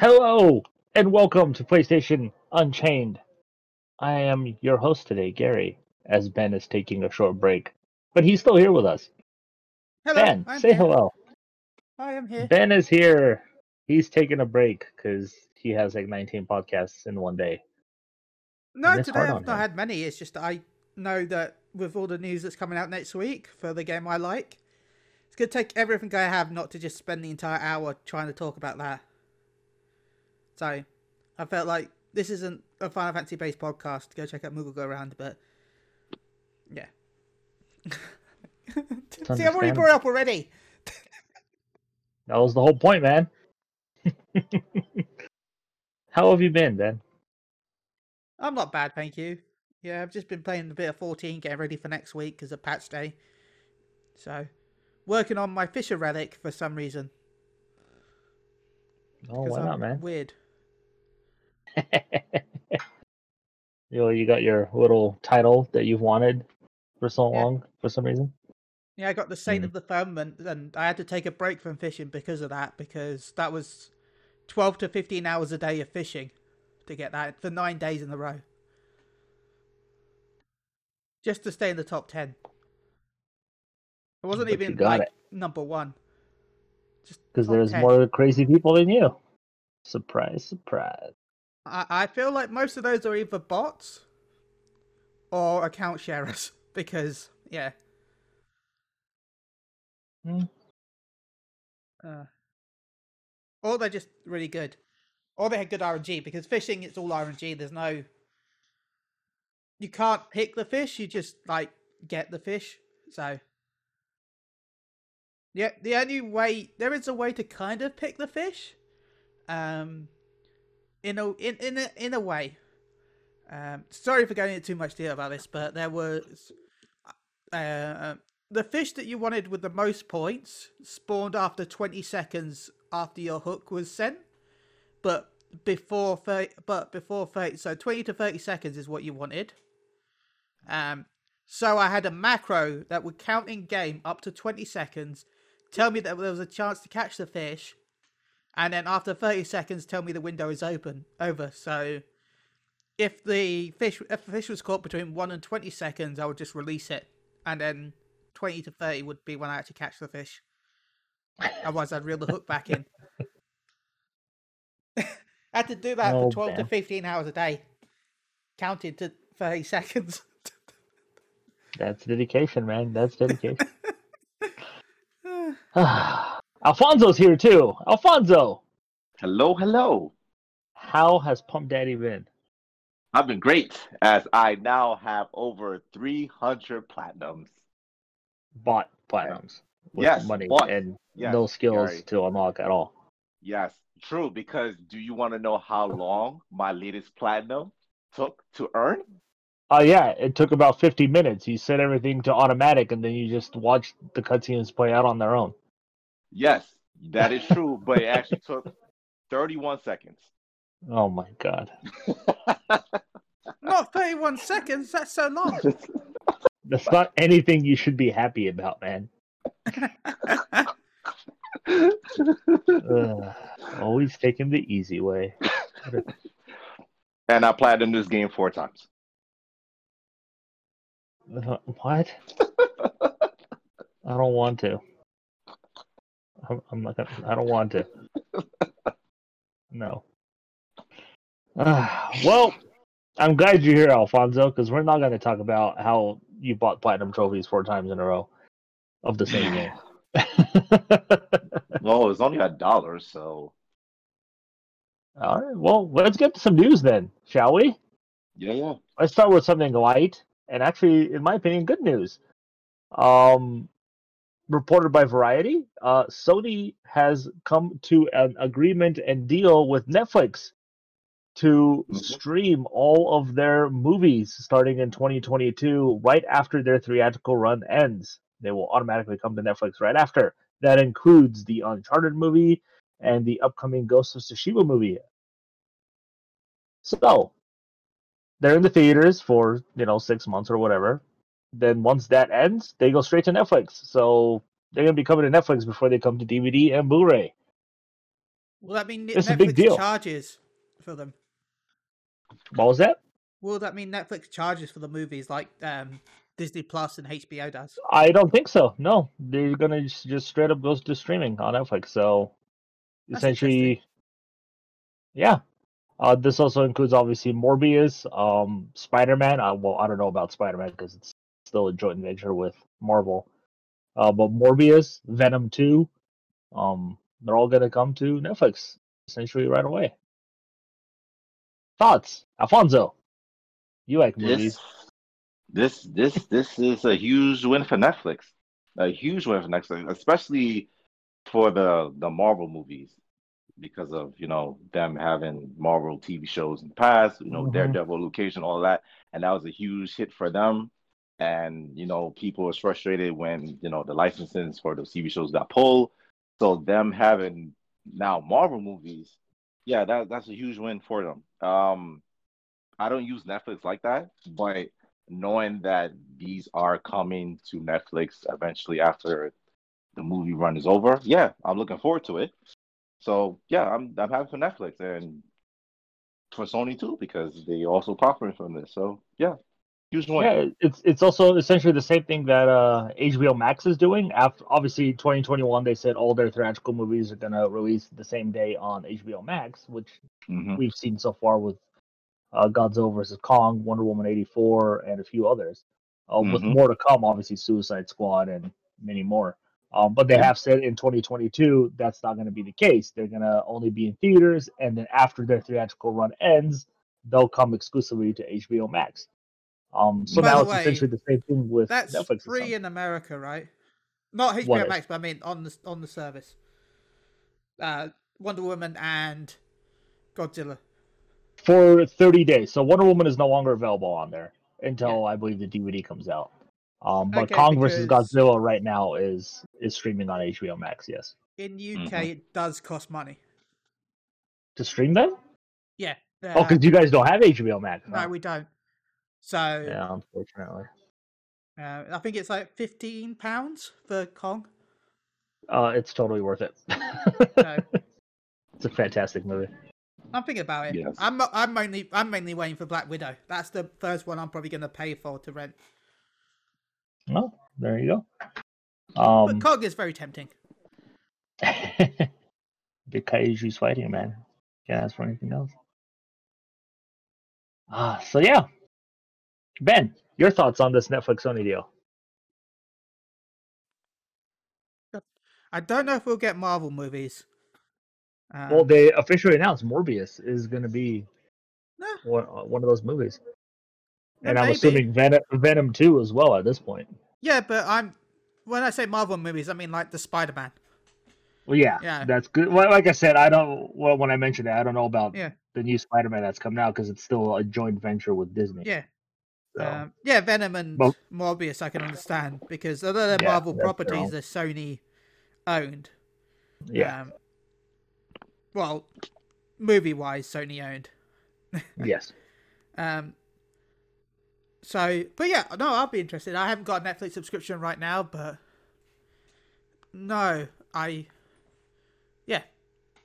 Hello and welcome to PlayStation Unchained. I am your host today, Gary, as Ben is taking a short break, but he's still here with us. Hello, ben, I'm say here. hello. I am here. Ben is here. He's taking a break because he has like 19 podcasts in one day. No, today I've not him. had many. It's just I know that with all the news that's coming out next week for the game I like, it's gonna take everything I have not to just spend the entire hour trying to talk about that. So, I felt like this isn't a Final Fantasy based podcast. Go check out Moogle Go Around, but yeah. See, I've already brought it up already. That was the whole point, man. How have you been, Ben? I'm not bad, thank you. Yeah, I've just been playing a bit of 14, getting ready for next week because of patch day. So, working on my Fisher relic for some reason. Oh, why I'm not, man? Weird. you know, you got your little title that you've wanted for so Yeah. long for some reason. Yeah, I got the Saint Hmm. of the Firmament, and and I had to take a break from fishing because of that, because that was 12 to 15 hours a day of fishing to get that for nine days in a row. Just to stay in the top 10. It wasn't But even like it. number one. Just Because there's 10. more crazy people than you. Surprise, surprise. I, I feel like most of those are either bots or account sharers because yeah. Hmm. Uh, or they're just really good, or they had good RNG because fishing it's all RNG. There's no, you can't pick the fish. You just like get the fish. So yeah, the only way there is a way to kind of pick the fish, um, in a in in a, in a way. Um, sorry for going into too much detail about this, but there was uh, the fish that you wanted with the most points spawned after 20 seconds after your hook was sent, but before 30, but before 30, so 20 to 30 seconds is what you wanted. Um, so I had a macro that would count in game up to 20 seconds, tell me that there was a chance to catch the fish, and then after 30 seconds tell me the window is open over. So if the fish if the fish was caught between 1 and 20 seconds, I would just release it, and then 20 to 30 would be when I actually catch the fish. Otherwise, I'd reel the hook back in. I had to do that Oh, for 12 to 15 hours a day, counted to 30 seconds. That's dedication, man. That's dedication. Alfonso's here too. Alfonso, Hello, hello. how has Pump Daddy been? I've been great as I now have over 300 platinums. Bought platinums with Yes, money bought. and Yes, no skills Gary. to unlock at all. Yes, true. Because do you want to know how long my latest platinum took to earn? Oh yeah, it took about 50 minutes. You set everything to automatic, and then you just watch the cutscenes play out on their own. Yes, that is true, but it actually took 31 seconds. Oh my god, Not 31 seconds, that's so long. that's not anything you should be happy about, man. Ugh, always taking the easy way. and I platinumed this game four times. Uh, What? I don't want to. I'm, I'm not gonna. I don't want to. No. Ah, well, I'm glad you're here, Alfonso, because we're not going to talk about how you bought platinum trophies four times in a row of the same game. Well, it was only a dollar, so All right. Well, let's get to some news then, shall we? yeah, yeah. let's start with something light and actually in my opinion good news um reported by variety uh sony has come to an agreement and deal with netflix to Mhm. stream all of their movies starting in 2022 right after their theatrical run ends they will automatically come to netflix right after that includes the uncharted movie and the upcoming ghost of tsushima movie so they're in the theaters for you know six months or whatever. Then once that ends, they go straight to Netflix. So they're gonna be coming to Netflix before they come to DVD and Blu-ray. Will that mean It's a big deal. charges for them? What was that? Will that mean Netflix charges for the movies like um, Disney Plus and HBO does? I don't think so. No, they're gonna just, just straight up goes to streaming on Netflix. So That's essentially, yeah. Uh, this also includes obviously Morbius, um, Spider Man. Uh, well, I don't know about Spider Man because it's still a joint venture with Marvel. Uh, but Morbius, Venom Two, um, they're all gonna come to Netflix essentially right away. Thoughts, Alfonso? You like movies? This, this, this, this is a huge win for Netflix. A huge win for Netflix, especially for the the Marvel movies, because of you know them having Marvel TV shows in the past. You know, Mhm. Daredevil, Luke Cage, and all that, and that was a huge hit for them. And you know, people was frustrated when you know the licenses for those TV shows got pulled. So them having now Marvel movies, yeah, that that's a huge win for them. Um, I don't use Netflix like that, but knowing that these are coming to Netflix eventually after the movie run is over, yeah, I'm looking forward to it. So yeah, I'm I'm happy for Netflix and for Sony too because they also profiting from this. So yeah, huge win. Yeah, it's it's also essentially the same thing that uh, HBO Max is doing. After obviously 2021, they said all their theatrical movies are gonna release the same day on HBO Max, which Mhm. we've seen so far with uh, Godzilla vs Kong, Wonder Woman 84, and a few others. Uh, With Mhm. more to come, obviously Suicide Squad and many more. Um, but they have said in 2022 that's not going to be the case. They're going to only be in theaters, and then after their theatrical run ends, they'll come exclusively to HBO Max. Um, so By now it's way, essentially the same thing with That's Netflix. free in America, right? Not HBO What is? Max, but I mean on the on the service. Uh, Wonder Woman and Godzilla. for 30 days. So Wonder Woman is no longer available on there until I believe the DVD comes out. Um, but Okay, Kong versus Godzilla right now is is streaming on HBO Max. Yes, In UK, Mhm. it does cost money. to stream them. Yeah. Oh, uh, because you guys don't have HBO Max. no, we don't. So yeah, unfortunately. uh, I think it's like fifteen pounds for Kong. Uh, it's totally worth it. So it's a fantastic movie. I'm thinking about it. Yes. I'm I'm mainly I'm mainly waiting for Black Widow. That's the first one I'm probably going to pay for to rent. Well, there you go. But Um, Kong is very tempting. big kaiju's fighting, man. Can't ask for anything else. Ah, so yeah. Ben, your thoughts on this Netflix Sony deal? I don't know if we'll get Marvel movies. Um, Well, they officially announced Morbius is going to be no, one, uh, one of those movies, and I'm assuming Venom, Venom two as well at this point. Yeah, but I'm when I say Marvel movies, I mean like the Spider Man. Well, yeah, Yeah. that's good. Well, like I said, I don't. Well, when I mentioned that, I don't know about Yeah. the new Spider-Man that's coming out because it's still a joint venture with Disney. Yeah. So, Um, yeah, Venom and Well- Morbius I can understand because although they're Yeah, Marvel properties, they're Sony owned. yeah. Um, well, movie wise, Sony owned. yes. Um, so, but yeah, no, I'll be interested. I haven't got a Netflix subscription right now, but no, I, yeah,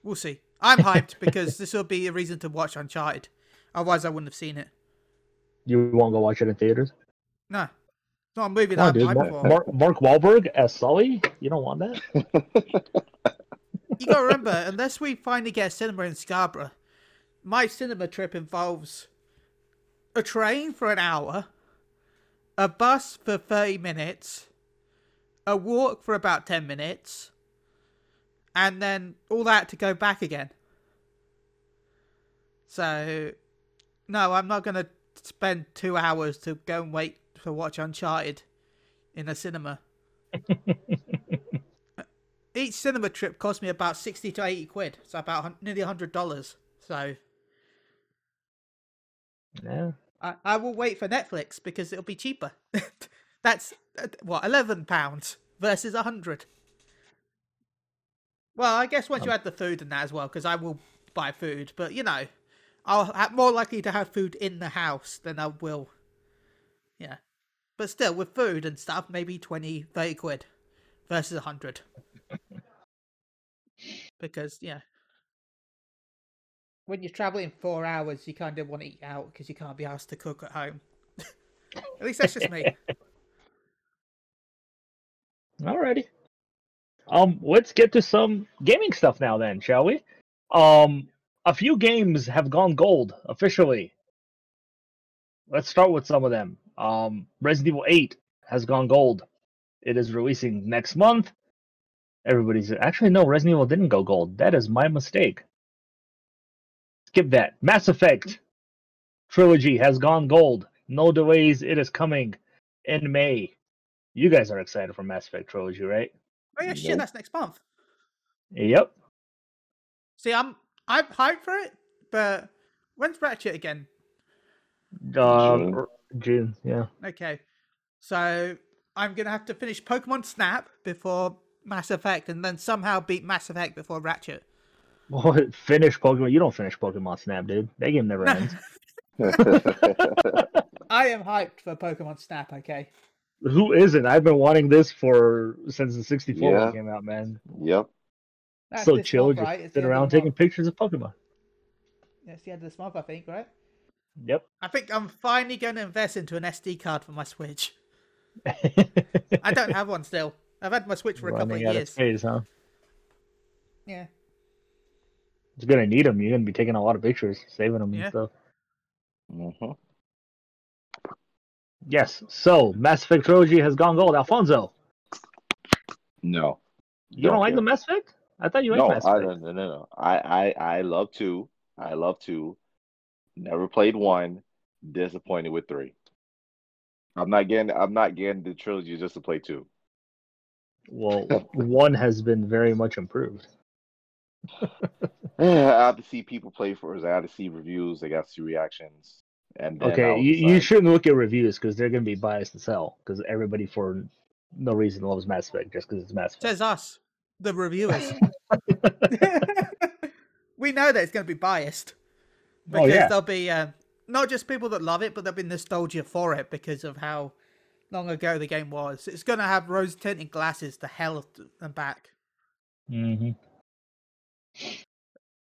we'll see. I'm hyped because this will be a reason to watch Uncharted. Otherwise, I wouldn't have seen it. You won't go watch it in theaters? No, it's not a movie No, that dude. I'm Mark. Mark, Mark Wahlberg as Sully? You don't want that? you gotta remember, unless we finally get a cinema in Scarborough, my cinema trip involves a train for an hour, a bus for 30 minutes, a walk for about 10 minutes, and then all that to go back again. So, no, I'm not gonna spend two hours to go and wait to watch Uncharted in a cinema. Each cinema trip cost me about 60 to 80 quid, so about nearly $100. So, Yeah. I, I will wait for Netflix because it'll be cheaper. That's uh, what eleven pounds versus a hundred. Well, I guess once you add the food and that as well, because I will buy food, but you know, I'll ha- more likely to have food in the house than I will. Yeah, but still, with food and stuff, maybe 20, 30 quid versus a hundred. because yeah, when you're traveling four hours, you kind of want to eat out because you can't be asked to cook at home. at least that's just me. Alrighty. Um, let's get to some gaming stuff now, then, shall we? Um, a few games have gone gold officially. Let's start with some of them. Um, Resident Evil 8 has gone gold. It is releasing next month. Everybody's actually no, Resident Evil didn't go gold. That is my mistake. Skip that. Mass Effect trilogy has gone gold. No delays. It is coming in May. You guys are excited for Mass Effect trilogy, right? Oh yeah, shit, Nope. that's next month. Yep. See, I'm I'm hyped for it, but when's Ratchet again? Uh, June. June. Yeah. Okay, so I'm gonna have to finish Pokemon Snap before Mass Effect, and then somehow beat Mass Effect before Ratchet. Well, finish Pokemon. You don't finish Pokemon Snap, dude. That game never ends. I am hyped for Pokemon Snap. Okay, Who isn't? I've been wanting this for since the 64 Yeah. came out, man. yep. That's so this chill, month, just right? It's sitting around taking month. pictures of Pokemon. It's the end of this month, I think, right? Yep. I think I'm finally going to invest into an SD card for my Switch. I don't have one still. I've had my Switch for a couple of Running out of years. space, huh? Yeah. It's gonna need them. You're gonna be taking a lot of pictures, saving them Yeah. and stuff. hmm Yes. So Mass Effect trilogy has gone gold. Alfonso, No. you don't, like care. the Mass Effect? I thought you liked no, Mass I, Effect. no, no, no. I, I, I love two. I love two. Never played one. Disappointed with three. I'm not getting. I'm not getting the trilogy just to play two. Well, one has been very much improved. I have to see people play for it. I have to see reviews. I got to see reactions. And then Okay, I'll you, you shouldn't look at reviews because they're gonna be biased to sell because everybody for no reason loves Mass Effect just because it's Mass Effect. Says us, the reviewers. we know that it's going to be biased. Oh, Because yeah. there'll be uh, not just people that love it, but there'll be nostalgia for it because of how long ago the game was. It's going to have rose tinted glasses to hell and back. hmm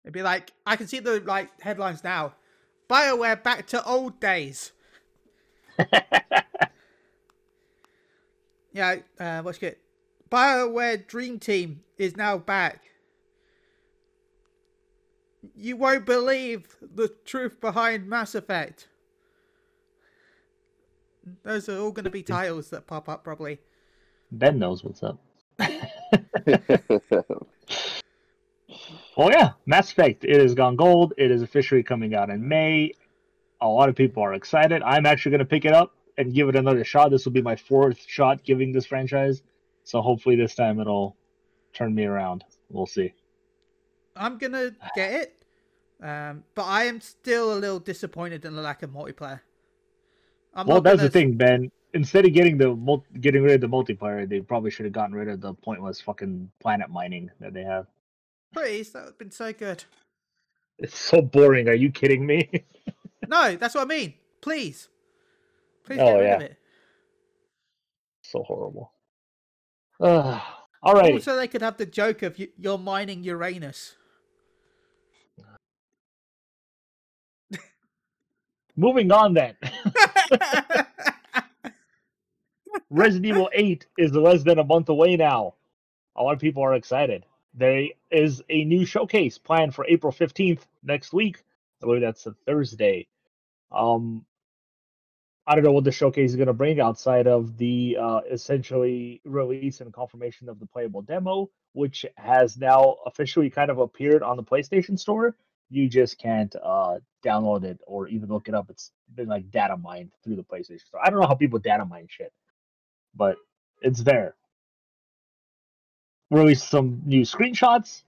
It'd be like, I can see the like headlines now. BioWare back to old days. Yeah, uh, what's good? BioWare Dream Team is now back. You won't believe the truth behind Mass Effect. Those are all going to be titles that pop up probably. ben knows what's up. oh yeah, Mass Effect. It has gone gold. It is officially coming out in May. A lot of people are excited. I'm actually going to pick it up and give it another shot. This will be my fourth shot giving this franchise, so hopefully this time it'll turn me around. We'll see. I'm going to get it, um, but I am still a little disappointed in the lack of multiplayer. I'm well, that's gonna- the thing, Ben. Instead of getting the getting rid of the multiplayer, they probably should have gotten rid of the pointless fucking planet mining that they have. Please, that would have been so good. It's so boring. Are you kidding me? No, that's what I mean. Please. Please Oh, get rid yeah. of it. so horrible. Uh, all right. Also, they could have the joke of you, you're mining Uranus. Moving on then. Resident Evil 8 is less than a month away now. A lot of people are excited. There is a new showcase planned for April 15th next week. I believe that's a Thursday. Um, I don't know what the showcase is going to bring outside of the uh, essentially release and confirmation of the playable demo, which has now officially kind of appeared on the PlayStation Store. You just can't uh, download it or even look it up. It's been like data mined through the PlayStation Store. I don't know how people data mine shit, but it's there. Released some new screenshots.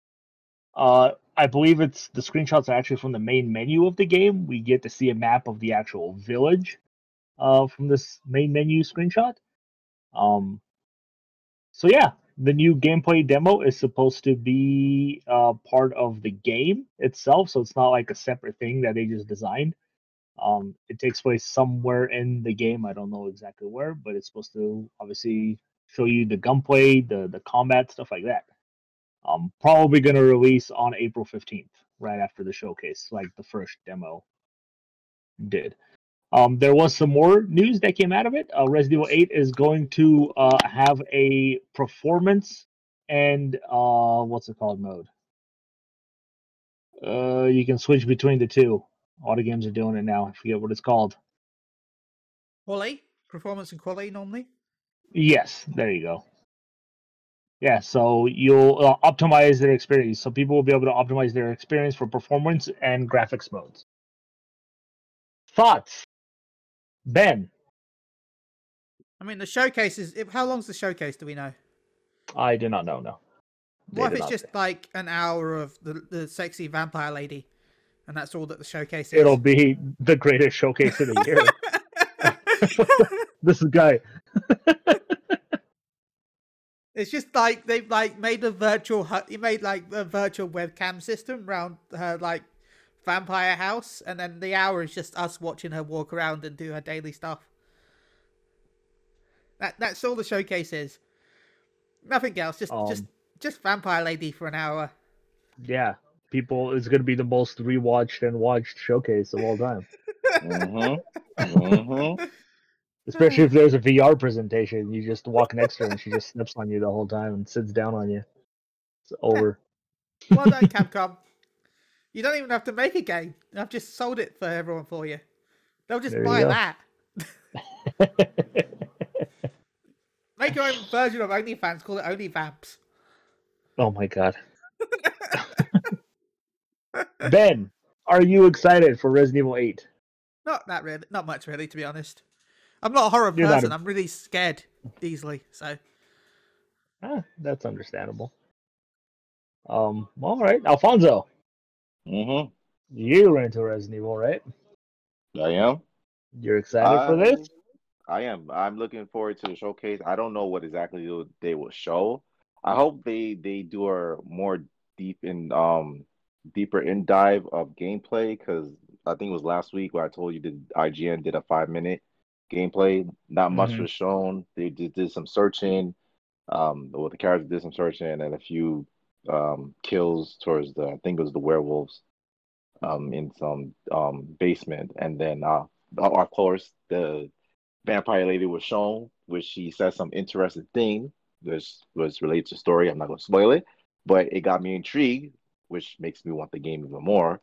Uh, I believe it's the screenshots are actually from the main menu of the game. We get to see a map of the actual village uh, from this main menu screenshot. Um, so yeah, the new gameplay demo is supposed to be uh, part of the game itself, so it's not like a separate thing that they just designed. Um, it takes place somewhere in the game. I don't know exactly where, but it's supposed to obviously show you the gunplay, the the combat stuff like that. Um, probably gonna release on April fifteenth. right after the showcase, like the first demo did. Um, there was some more news that came out of it. Uh, Resident Evil 8 is going to uh, have a performance and uh, what's it called mode. Uh, you can switch between the two. All the games are doing it now. I forget what it's called. Quality, performance and quality normally. Yes, there you go. Yeah, so you'll uh, optimize their experience. So people will be able to optimize their experience for performance and graphics modes. Thoughts, Ben? I mean, the showcase is. How long's the showcase? Do we know? I do not know. No. They What if it's just say. like an hour of the the sexy vampire lady, and that's all that the showcase is? It'll be the greatest showcase of the year. this is guy. It's just like they've like made a virtual you made like a virtual webcam system around her like vampire house, and then the hour is just us watching her walk around and do her daily stuff. That that's all the showcase is. Nothing else. Just just Um, just vampire lady for an hour. Yeah, people. It's going to be the most rewatched and watched showcase of all time. Mm-hmm. Mm-hmm. Especially if there's a VR presentation, you just walk next to her and she just snips on you the whole time and sits down on you. It's over. Well done, Capcom. You don't even have to make a game. I've just sold it for everyone for you. They'll just There buy that. Make your own version of OnlyFans. Call it OnlyVamps. oh my god. ben, are you excited for Resident Evil 8? Not that really. Not much really, to be honest. I'm not a horror You're person. a- I'm really scared easily. So Ah, that's understandable. Um, all right, Alfonso, Mm-hmm. you're into Resident Evil, right? I am. You're excited for this? I am. I'm looking forward to the showcase. I don't know what exactly they will show. I hope they they do a more deep in um deeper in dive of gameplay because I think it was last week where I told you that IGN did a five minute gameplay. Not much Mhm. was shown. They did, did some searching. Um, well, the characters did some searching and a few um kills towards the I think it was the werewolves um in some um basement and then uh of course the vampire lady was shown, which she said some interesting thing, which was related to story. I'm not going to spoil it, but it got me intrigued, which makes me want the game even more.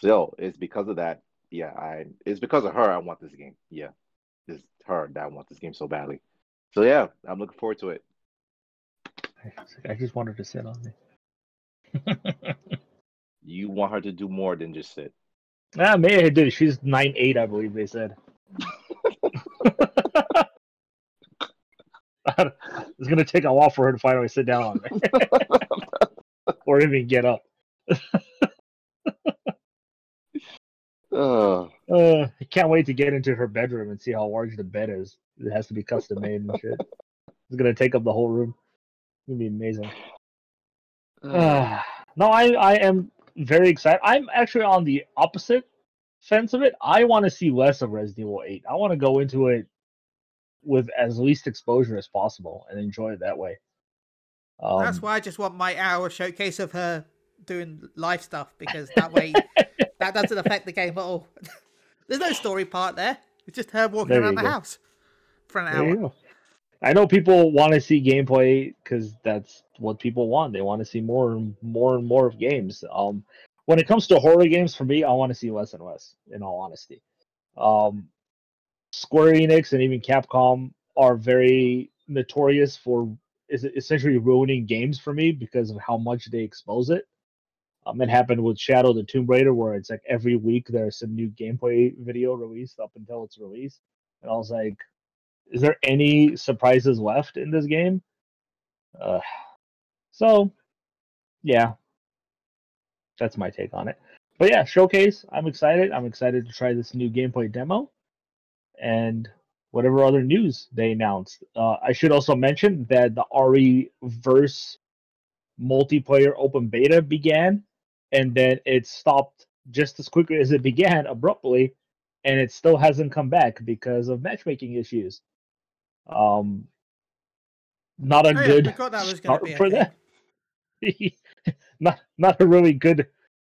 So it's because of that. Yeah, I it's because of her I want this game. Yeah, it's her that I want this game so badly. So yeah, I'm looking forward to it. I just wanted to sit on me. You want her to do more than just sit. ah, maybe I do. She's nine eight, I believe they said. it's gonna take a while for her to finally sit down on me, or even get up. Ugh. Uh, I can't wait to get into her bedroom and see how large the bed is. It has to be custom made and shit. It's gonna take up the whole room. It's gonna be amazing. Uh, no, I I am very excited. I'm actually on the opposite fence of it. I want to see less of Resident Evil 8. I want to go into it with as least exposure as possible and enjoy it that way. Um, that's why I just want my hour showcase of her doing live stuff because that way that doesn't affect the game at all. There's no story part there. It's just her walking There around the go. house for an There hour. I know people want to see gameplay because that's what people want. They want to see more and more and more of games. Um, when it comes to horror games, for me, I want to see less and less. In all honesty, um, Square Enix and even Capcom are very notorious for is essentially ruining games for me because of how much they expose it. Um, it happened with Shadow the Tomb Raider, where it's like every week there's a new gameplay video released up until its release, and I was like, is there any surprises left in this game? Uh, so, yeah, that's my take on it. But yeah, showcase. I'm excited. I'm excited to try this new gameplay demo, and whatever other news they announced. Uh, I should also mention that the RE Verse multiplayer open beta began, and then it stopped just as quickly as it began abruptly, and it still hasn't come back because of matchmaking issues. Um, not a Oh, yeah, good we thought that was going start for that. not not a really good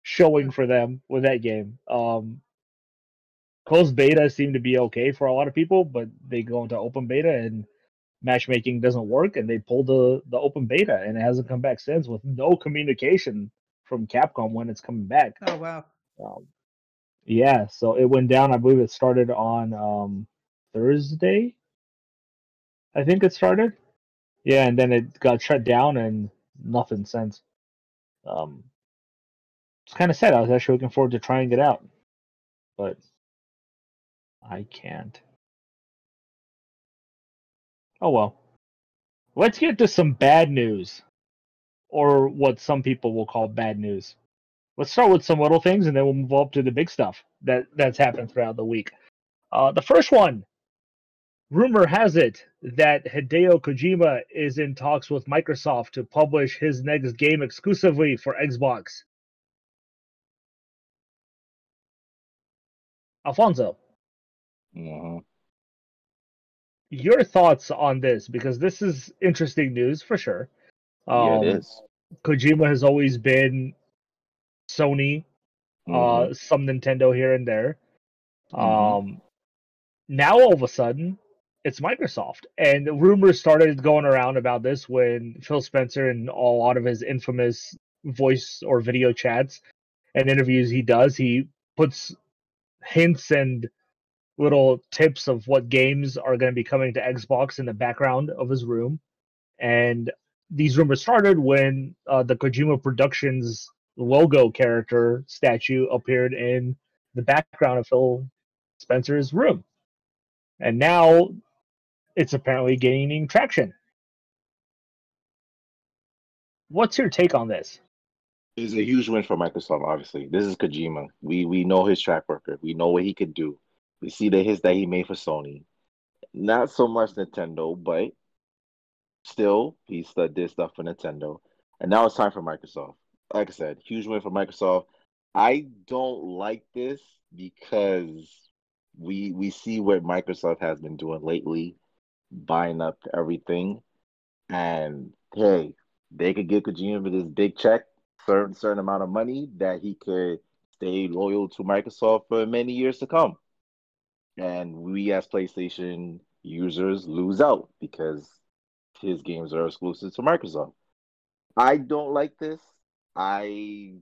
showing for them with that game. Um, closed beta seemed to be okay for a lot of people, but they go into open beta and matchmaking doesn't work, and they pulled the the open beta, and it hasn't come back since with no communication from Capcom when it's coming back. Oh wow. Um, yeah, so it went down. I believe it started on um, Thursday. I think it started. Yeah, and then it got shut down and nothing since. Um, it's kind of sad. I was actually looking forward to trying it out, but I can't. Oh well. Let's get to some bad news, or what some people will call bad news. Let's start with some little things, and then we'll move up to the big stuff that that's happened throughout the week. Uh, the first one, rumor has it that Hideo Kojima is in talks with Microsoft to publish his next game exclusively for Xbox. Alfonso, hmm your thoughts on this because this is interesting news for sure. yeah, Um, it is. Kojima has always been Sony, Mhm. uh, some Nintendo here and there. Mhm. Um, now all of a sudden, it's Microsoft, and rumors started going around about this when Phil Spencer and a lot of his infamous voice or video chats and interviews he does, he puts hints and little tips of what games are going to be coming to Xbox in the background of his room. And these rumors started when uh, the Kojima Productions logo character statue appeared in the background of Phil Spencer's room. And now it's apparently gaining traction. What's your take on this? It's a huge win for Microsoft. Obviously, this is Kojima. We we know his track record. We know what he could do. We see the hits that he made for Sony. Not so much Nintendo, but still, he did stuff for Nintendo. And now it's time for Microsoft. Like I said, huge win for Microsoft. I don't like this because we we see what Microsoft has been doing lately, buying up everything. And hey, they could give Kojima this big check, certain certain amount of money that he could stay loyal to Microsoft for many years to come. And we as PlayStation users lose out because his games are exclusive to Microsoft. I don't like this. I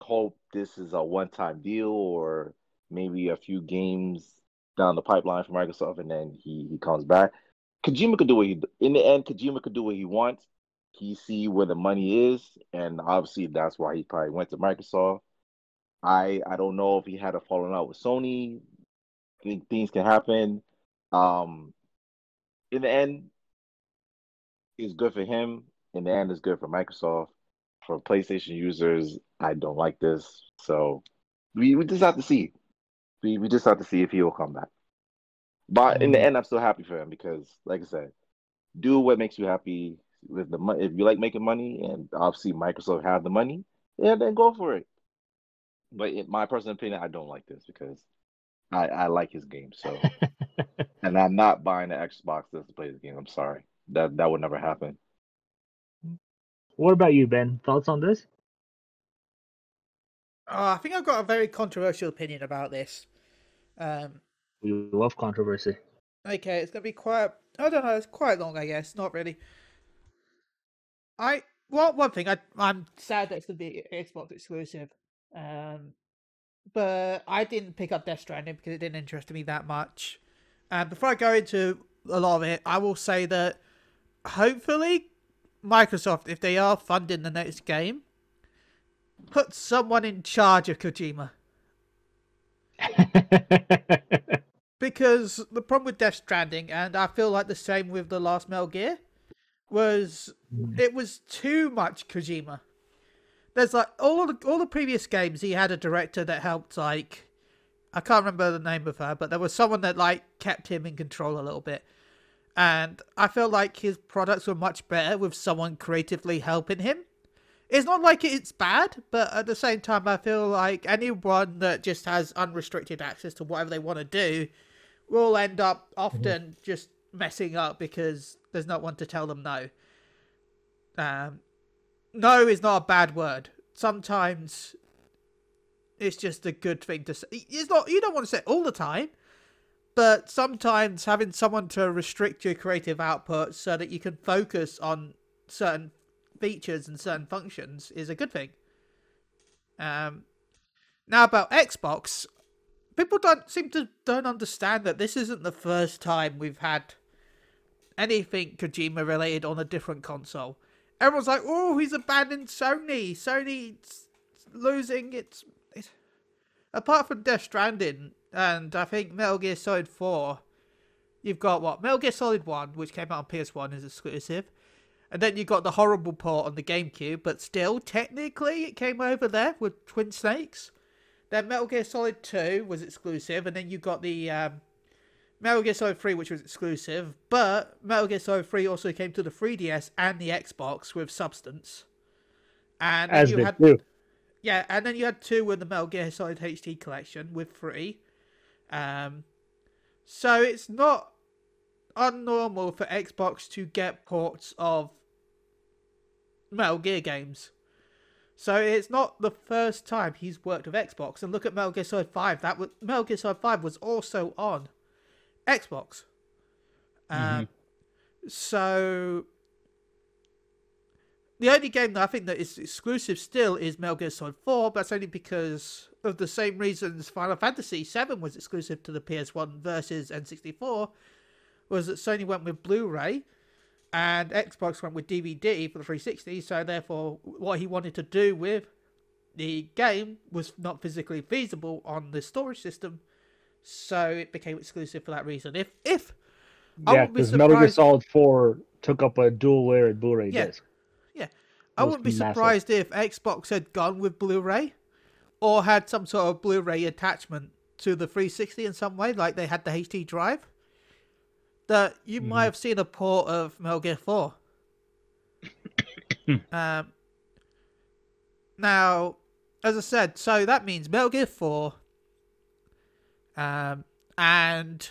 hope this is a one-time deal or maybe a few games down the pipeline for Microsoft and then he, he comes back. Kojima could do what he in the end Kojima could do what he wants. He see where the money is and obviously that's why he probably went to Microsoft. I I don't know if he had a falling out with Sony. Think things can happen. Um in the end it's good for him. In the end it's good for Microsoft. For PlayStation users, I don't like this. So we, we just have to see. We we just have to see if he will come back. But in the Mhm. end, I'm still happy for him because, like I said, do what makes you happy with the money. If you like making money, and obviously Microsoft have the money, yeah, then go for it. But in my personal opinion, I don't like this because I I like his game. So, and I'm not buying the Xbox just to play the game. I'm sorry, that that would never happen. What about you, Ben? Thoughts on this? Oh, I think I've got a very controversial opinion about this. Um, We love controversy. okay, it's gonna be quite. I don't know. It's quite long, I guess. Not really. I well, one thing I I'm sad that it's gonna be Xbox exclusive. Um, but I didn't pick up Death Stranding because it didn't interest me that much. And before I go into a lot of it, I will say that hopefully Microsoft, if they are funding the next game, put someone in charge of Kojima. Because the problem with Death Stranding, and I feel like the same with the last Metal Gear, was mm. it was too much Kojima. There's like all the all the previous games he had a director that helped like I can't remember the name of her, but there was someone that like kept him in control a little bit. And I felt like his products were much better with someone creatively helping him. It's not like it's bad, but at the same time I feel like anyone that just has unrestricted access to whatever they want to do will end up often just messing up because there's not one to tell them no. Um, no is not a bad word. Sometimes it's just a good thing to say. It's not you don't want to say it all the time, but sometimes having someone to restrict your creative output so that you can focus on certain features and certain functions is a good thing. Um, now about Xbox, people don't seem to don't understand that this isn't the first time we've had anything Kojima related on a different console. Everyone's like, "Oh, he's abandoned Sony. Sony's losing its." its... Apart from Death Stranding and I think Metal Gear Solid Four, you've got what Metal Gear Solid One, which came out on PS One, is exclusive. And then you've got the horrible port on the GameCube, but still, technically, it came over there with Twin Snakes. Then Metal Gear Solid 2 was exclusive, and then you got the um, Metal Gear Solid 3, which was exclusive, but Metal Gear Solid 3 also came to the 3DS and the Xbox with Substance. And As you had, two. yeah, and then you had two with the Metal Gear Solid HD collection with three. Um, so it's not unnormal for Xbox to get ports of Metal Gear games. So it's not the first time he's worked with Xbox. And look at Metal Gear Solid 5. That was Metal Gear Solid 5 was also on Xbox. Um, So the only game that I think that is exclusive still is Metal Gear Solid 4, but that's only because of the same reasons Final Fantasy 7 was exclusive to the PS1 versus N64, was that Sony went with Blu-ray and Xbox went with DVD for the 360, so therefore what he wanted to do with the game was not physically feasible on the storage system, so it became exclusive for that reason. If if Yeah, be because Metal Gear Solid 4 took up a dual layered Blu-ray Yeah. disc. I wouldn't be massive. surprised if Xbox had gone with Blu-ray or had some sort of Blu-ray attachment to the 360 in some way, like they had the HD drive. That you Mm-hmm. might have seen a port of Metal Gear 4. um, now, as I said, so that means Metal Gear 4 um, and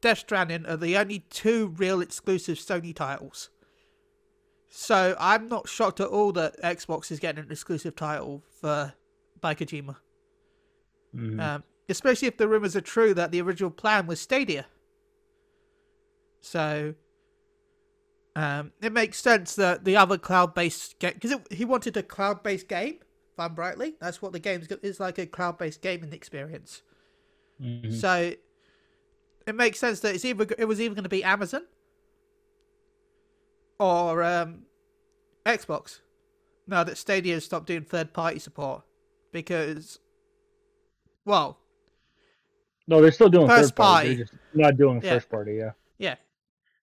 Death Stranding are the only two real exclusive Sony titles. So I'm not shocked at all that Xbox is getting an exclusive title for by Kojima. Mhm. Um, especially if the rumors are true that the original plan was Stadia. So um, it makes sense that the other cloud-based game because he wanted a cloud-based game. If I'm rightly, that's what the game is like a cloud-based gaming experience. Mhm. So it makes sense that it's either it was either going to be Amazon or um, Xbox. Now that Stadia has stopped doing third-party support because, well, No, they're still doing First third party. party. They're just not doing Yeah. first party. Yeah. yeah,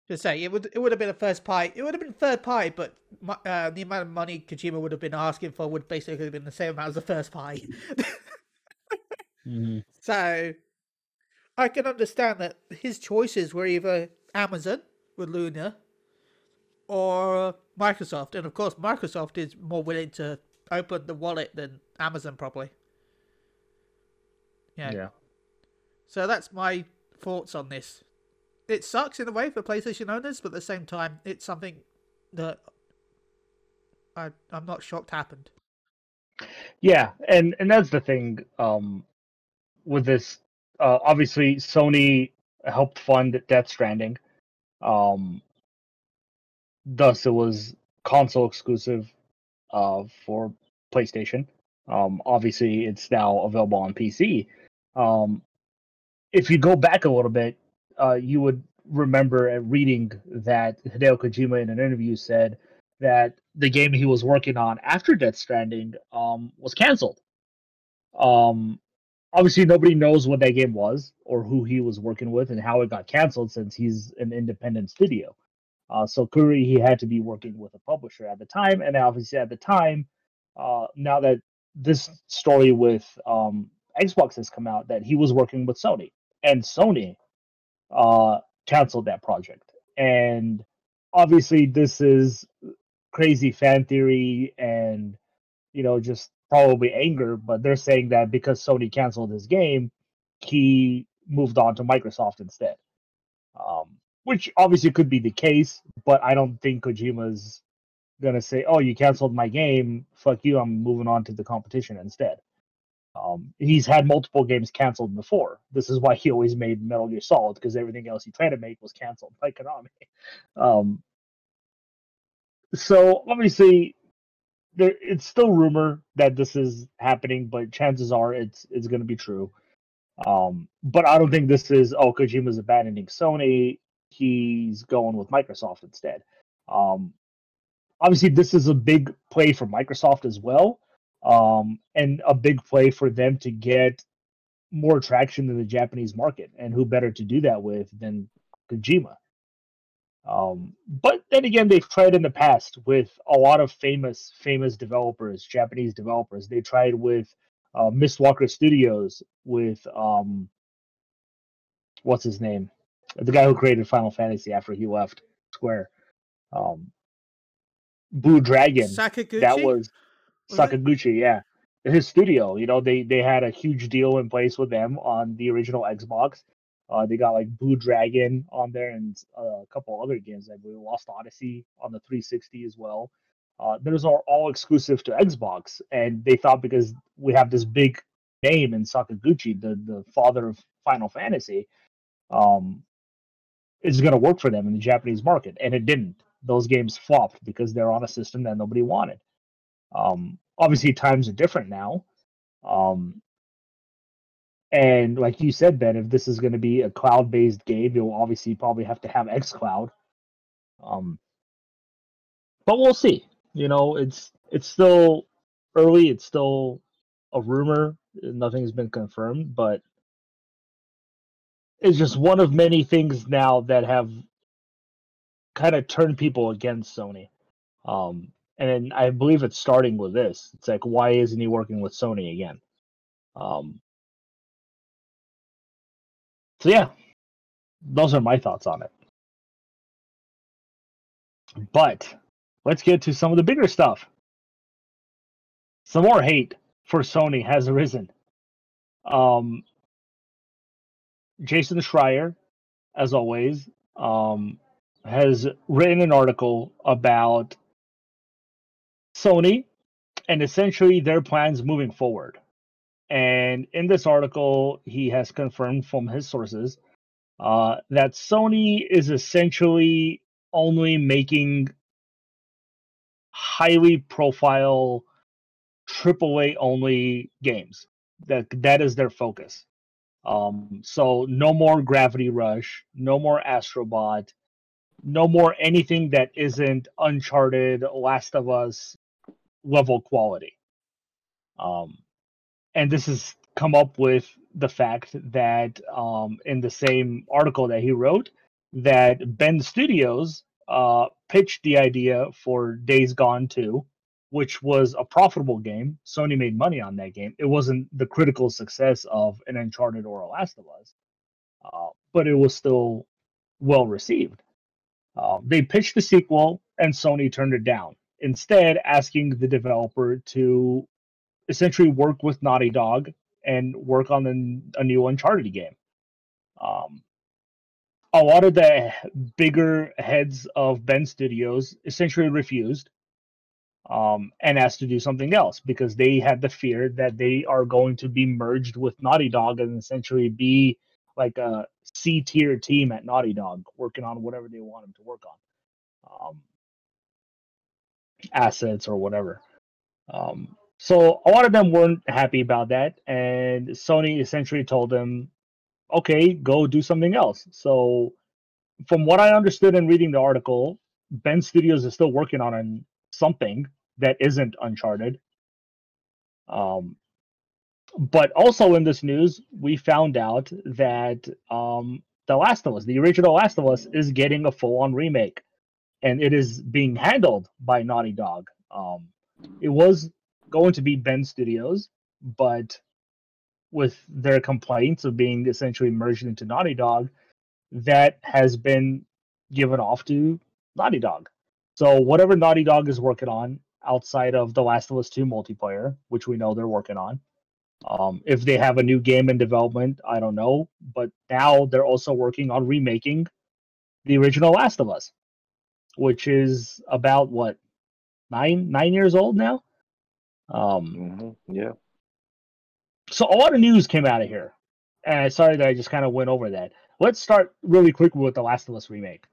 to say it would it would have been a first pie. It would have been third pie, but uh, the amount of money Kojima would have been asking for would basically have been the same amount as the first party. hmm So I can understand that his choices were either Amazon with Luna or Microsoft. And of course, Microsoft is more willing to open the wallet than Amazon, probably. Yeah. Yeah. So that's my thoughts on this. It sucks in a way for PlayStation owners, but at the same time, it's something that I, I'm not shocked happened. Yeah, and and that's the thing um with this uh obviously Sony helped fund Death Stranding. Um thus it was console exclusive uh for PlayStation. Um obviously it's now available on PC. Um if you go back a little bit, uh you would remember reading that Hideo Kojima in an interview said that the game he was working on after Death Stranding um, was canceled. Um, obviously, nobody knows what that game was or who he was working with and how it got canceled since he's an independent studio. Uh, so clearly, he had to be working with a publisher at the time, and obviously at the time, uh, now that this story with um, Xbox has come out, that he was working with Sony, and Sony uh, canceled that project, and obviously this is crazy fan theory and you know just probably anger but they're saying that because sony canceled his game he moved on to microsoft instead. Um, which obviously could be the case but i don't think kojima's gonna say oh you canceled my game. Fuck you. I'm moving on to the competition instead Um, he's had multiple games canceled before. This is why he always made Metal Gear Solid because everything else he tried to make was canceled by Konami. Um, so obviously, there it's still rumor that this is happening, but chances are it's it's going to be true. Um, but I don't think this is oh Kojima's abandoning Sony. He's going with Microsoft instead. Um, obviously, this is a big play for Microsoft as well, um, and a big play for them to get more traction in the Japanese market. And who better to do that with than Kojima? Um, but then again, they've tried in the past with a lot of famous, famous developers, Japanese developers. They tried with uh, Mistwalker Studios with um, what's his name, the guy who created Final Fantasy after he left Square. Um, Blue Dragon. Sakaguchi. That was? Sakaguchi, yeah. His studio, you know, they they had a huge deal in place with them on the original Xbox. Uh, they got like Blue Dragon on there and uh, a couple other games. Like believe Lost Odyssey on the 360 as well. Uh, those are all exclusive to Xbox, and they thought because we have this big name in Sakaguchi, the the father of Final Fantasy, um, it's going to work for them in the Japanese market, and it didn't. Those games flopped because they're on a system that nobody wanted. Um, obviously, times are different now. Um, and like you said, Ben, if this is going to be a cloud-based game, you'll obviously probably have to have XCloud. Um, but we'll see. You know, it's it's still early. It's still a rumor. Nothing's been confirmed, but it's just one of many things now that have kind of turned people against Sony. Um, and I believe it's starting with this. It's like, why isn't he working with Sony again? Um, so yeah, those are my thoughts on it. But let's get to some of the bigger stuff. Some more hate for Sony has arisen. Um, Jason Schreier, as always, um, has written an article about Sony and essentially their plans moving forward. And in this article, he has confirmed from his sources uh, that Sony is essentially only making highly profile AAA only games. That that is their focus. Um, so no more Gravity Rush, no more Astrobot, no more anything that isn't Uncharted, Last of Us level quality. Um, and this has come up with the fact that um, in the same article that he wrote, that Bend Studios uh, pitched the idea for Days Gone 2, which was a profitable game. Sony made money on that game. It wasn't the critical success of an Uncharted or a Last of Us, uh, but it was still well received. Uh, they pitched the sequel, and Sony turned it down. Instead, asking the developer to essentially work with Naughty Dog and work on an, a new Uncharted game. Um, a lot of the bigger heads of Bend Studios essentially refused um, and asked to do something else because they had the fear that they are going to be merged with Naughty Dog and essentially be like a C tier team at Naughty Dog working on whatever they want them to work on, um, assets or whatever. Um, so a lot of them weren't happy about that, and Sony essentially told them, "Okay, go do something else." So, from what I understood in reading the article, Bend Studios is still working on something that isn't Uncharted. Um, but also in this news, we found out that um, The Last of Us, the original Last of Us, is getting a full-on remake, and it is being handled by Naughty Dog. Um, it was going to be Bend Studios, but with their complaints of being essentially merged into Naughty Dog, that has been given off to Naughty Dog. So whatever Naughty Dog is working on outside of The Last of Us 2 multiplayer, which we know they're working on. Um, if they have a new game in development, I don't know. But now they're also working on remaking the original Last of Us, which is about what nine nine years old now. Um, hmm Yeah. so a lot of news came out of here, and sorry that I just kind of went over that. Let's start really quickly with the Last of Us remake.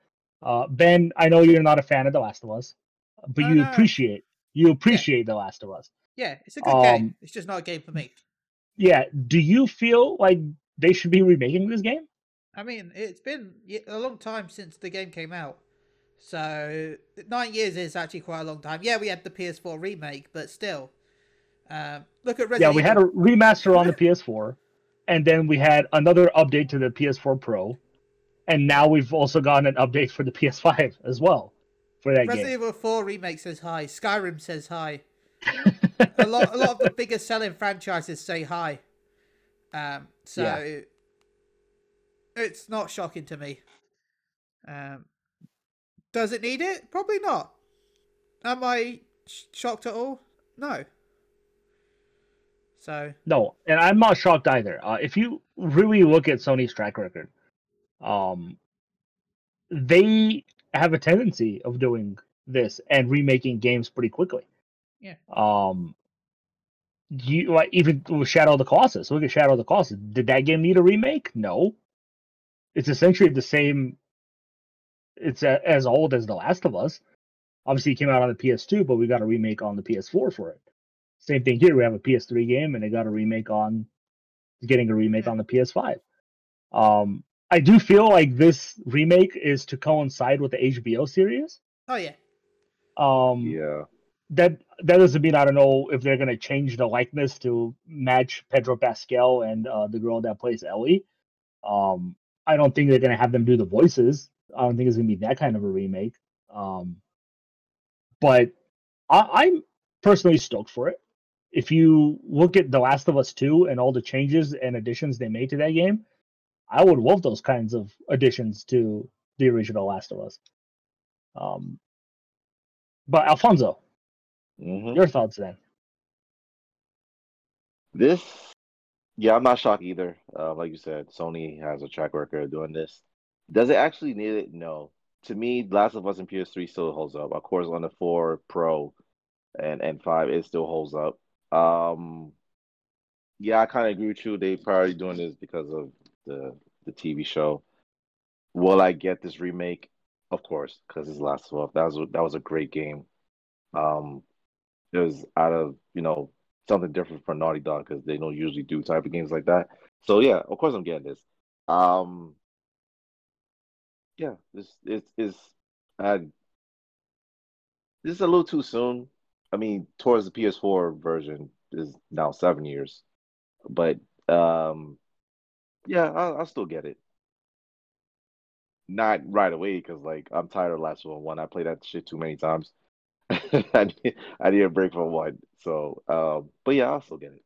Uh, ben, I know you're not a fan of the Last of Us, but No, you no. appreciate you appreciate the Last of Us. Yeah, it's a good game. Um, It's just not a game for me. Yeah, do you feel like they should be remaking this game? I mean, it's been a long time since the game came out. So, nine years is actually quite a long time. Yeah, we had the PS4 remake, but still. Um, look at Yeah, Resident we had a remaster on the PS4, and then we had another update to the PS4 Pro, and now we've also gotten an update for the PS5 as well for that Resident game. Evil 4 remake says hi. Skyrim says hi. a lot, a lot of the biggest selling franchises say hi. Um, so Yeah. it's not shocking to me. Um, does it need it? Probably not. Am I sh- shocked at all? No. So No, and I'm not shocked either. Uh, if you really look at Sony's track record, um, they have a tendency of doing this and remaking games pretty quickly. Yeah. Um, you like even with Shadow of the Colossus. Look at Shadow of the Colossus. Did that game need a remake? No. It's essentially the same. It's a, as old as The Last of Us. Obviously, it came out on the PS2, but we got a remake on the PS4 for it. Same thing here. We have a PS3 game, and they got a remake on, getting a remake on the PS5. Um, I do feel like this remake is to coincide with the HBO series. oh yeah. Um, Yeah. that that doesn't mean I don't know if they're gonna change the likeness to match Pedro Pascal and uh, the girl that plays Ellie. Um, I don't think they're gonna have them do the voices. I don't think it's gonna be that kind of a remake. Um, but I, I'm personally stoked for it. If you look at The Last of Us 2 and all the changes and additions they made to that game, I would love those kinds of additions to the original Last of Us. Um, but Alfonso, hmm your thoughts then? This, yeah, I'm not shocked either. Uh, like you said, Sony has a track record of doing this. Does it actually need it? No. To me, Last of Us and PS3 still holds up. Of course, on the 4 Pro and and 5, it still holds up. Um, yeah, I kind of agree with you. They probably doing this because of the the TV show. Will I get this remake? Of course, because it's Last of Us. That was that was a great game. Um, it was out of you know something different for Naughty Dog because they don't usually do type of games like that. So yeah, of course I'm getting this. Um, yeah, this it's it's uh, this is a little too soon. I mean, towards the PS4 version is now seven years, but um, yeah, I'll, I'll still get it. Not right away because like I'm tired of Last One One. I played that shit too many times. I need, I need a break from one. So, um, but yeah, I'll still get it.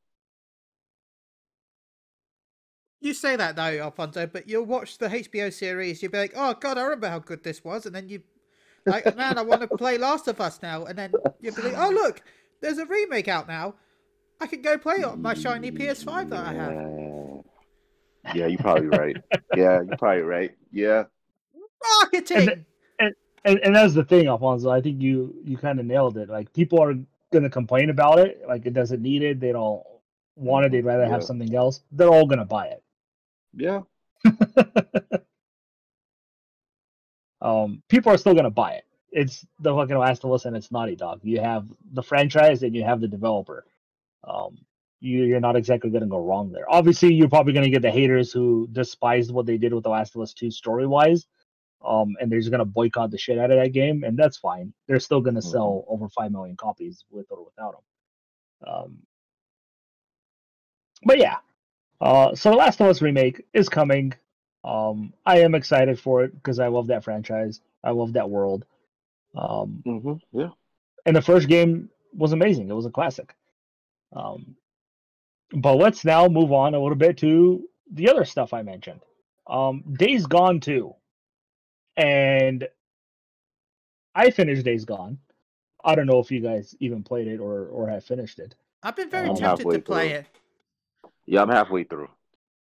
You say that though, Alfonso, but you'll watch the HBO series, you'll be like, Oh god, I remember how good this was, and then you like man, I want to play Last of Us now, and then you'll be like, Oh look, there's a remake out now. I can go play it on my shiny PS5 that I have. Yeah, yeah, you're probably right. Yeah, you're probably right. Yeah, Marketing! And and that's the thing, Alfonso. I think you you kind of nailed it. Like people are gonna complain about it. Like it doesn't need it. They don't want it. They'd rather have something else. They're all gonna buy it. Yeah, um, people are still gonna buy it. It's the fucking Last of Us and it's Naughty Dog. You have the franchise and you have the developer. Um, you you're not exactly gonna go wrong there. Obviously, you're probably gonna get the haters who despised what they did with the Last of Us Two story wise. Um, and they're just gonna boycott the shit out of that game, and that's fine. They're still gonna Mhm. sell over five million copies with or without them. Um, but yeah, uh, so the Last of Us remake is coming. Um, I am excited for it because I love that franchise. I love that world. Um, hmm yeah. and the first game was amazing. It was a classic. Um, but let's now move on a little bit to the other stuff I mentioned. Um, Days Gone 2. And I finished Days Gone. I don't know if you guys even played it or, or have finished it. I've been very I'm tempted to play through. it. Yeah, I'm halfway through.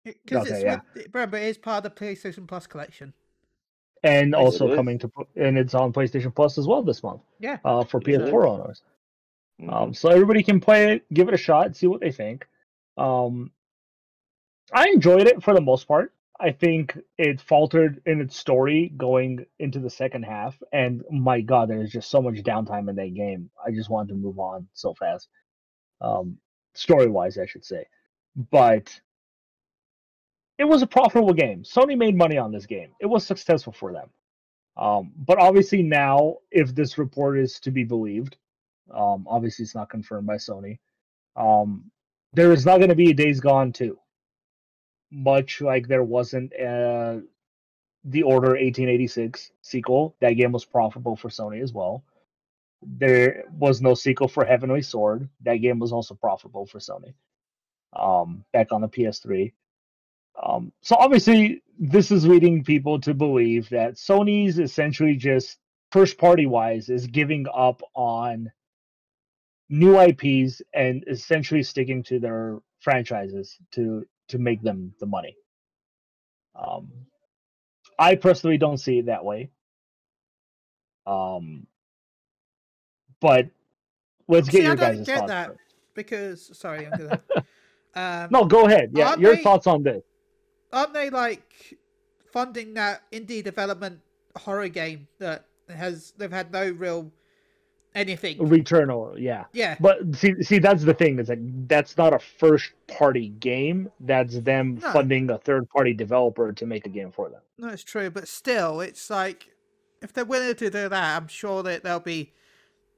Because Okay, it's yeah. with, remember, it is part of the PlayStation Plus collection. And Yes, also coming to, and it's on PlayStation Plus as well this month Yeah. uh, for Yes, PS4 is. owners. Mhm. Um, so everybody can play it, give it a shot, see what they think. Um, I enjoyed it for the most part. I think it faltered in its story going into the second half, and my god, there's just so much downtime in that game. I just wanted to move on so fast, um, story wise, I should say. But it was a profitable game. Sony made money on this game. It was successful for them. Um, but obviously now, if this report is to be believed, um, obviously it's not confirmed by Sony. Um, there is not going to be a Days Gone too, much like there wasn't uh, the Order 1886 sequel. That game was profitable for Sony as well. There was no sequel for Heavenly Sword. That game was also profitable for Sony. Um, back on the PS3. Um, so obviously, this is leading people to believe that Sony's essentially just first party wise is giving up on new IPs and essentially sticking to their franchises to to make them the money. Um, I personally don't see it that way. Um, but let's get See, your I don't get that first. because sorry, I'm gonna. Um, No, go ahead. Yeah, your they- thoughts on this. aren't they like funding that indie development horror game that has they've had no real anything? Returnal, yeah. Yeah, But see, see, that's the thing. Is like that's not a first party game. That's them No. funding a third party developer to make a game for them. no, it's true, but still, it's like if they're willing to do that, I'm sure that they'll be.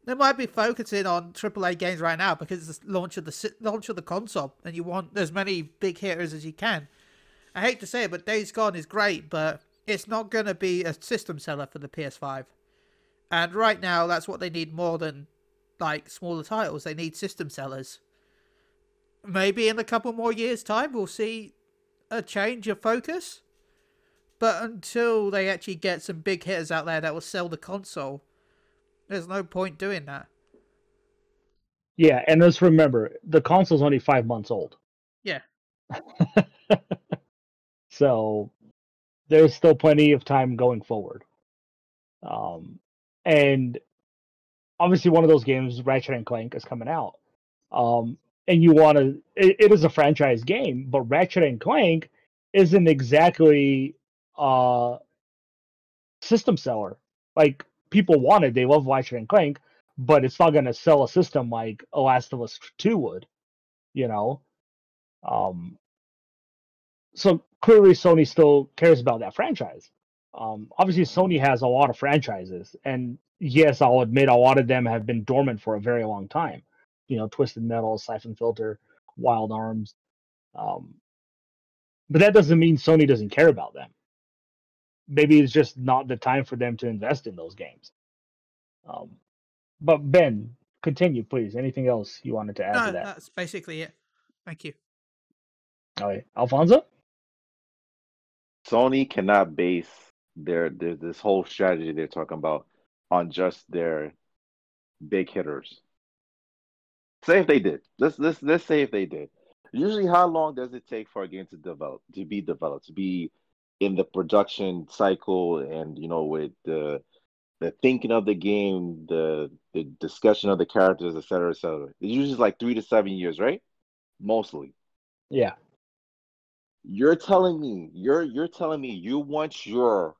They might be focusing on AAA games right now because it's the launch of the launch of the console, and you want as many big hitters as you can. I hate to say it, but Days Gone is great, but it's not going to be a system seller for the PS5. And right now, that's what they need more than like smaller titles. They need system sellers. Maybe in a couple more years' time, we'll see a change of focus. But until they actually get some big hitters out there that will sell the console, there's no point doing that. Yeah, and let's remember the console's only five months old. Yeah. so there's still plenty of time going forward. Um, and obviously one of those games, Ratchet and Clank, is coming out. Um, and you want to, it, it is a franchise game, but Ratchet and Clank isn't exactly a system seller. Like people want it, they love Ratchet and Clank, but it's not going to sell a system like A Last of Us 2 would, you know? Um, so clearly Sony still cares about that franchise. Um, obviously, Sony has a lot of franchises, and yes, I'll admit a lot of them have been dormant for a very long time. You know, Twisted Metal, Siphon Filter, Wild Arms. Um, but that doesn't mean Sony doesn't care about them. Maybe it's just not the time for them to invest in those games. Um, but Ben, continue, please. Anything else you wanted to add No, to that? that's basically it. Thank you. All right, Alfonso. Sony cannot base their, their this whole strategy they're talking about on just their big hitters. Say if they did. Let's let's let's say if they did. Usually, how long does it take for a game to develop, to be developed, to be in the production cycle, and you know, with the the thinking of the game, the the discussion of the characters, et cetera, et cetera. It's usually like three to seven years, right? Mostly. Yeah. You're telling me you're you're telling me you want your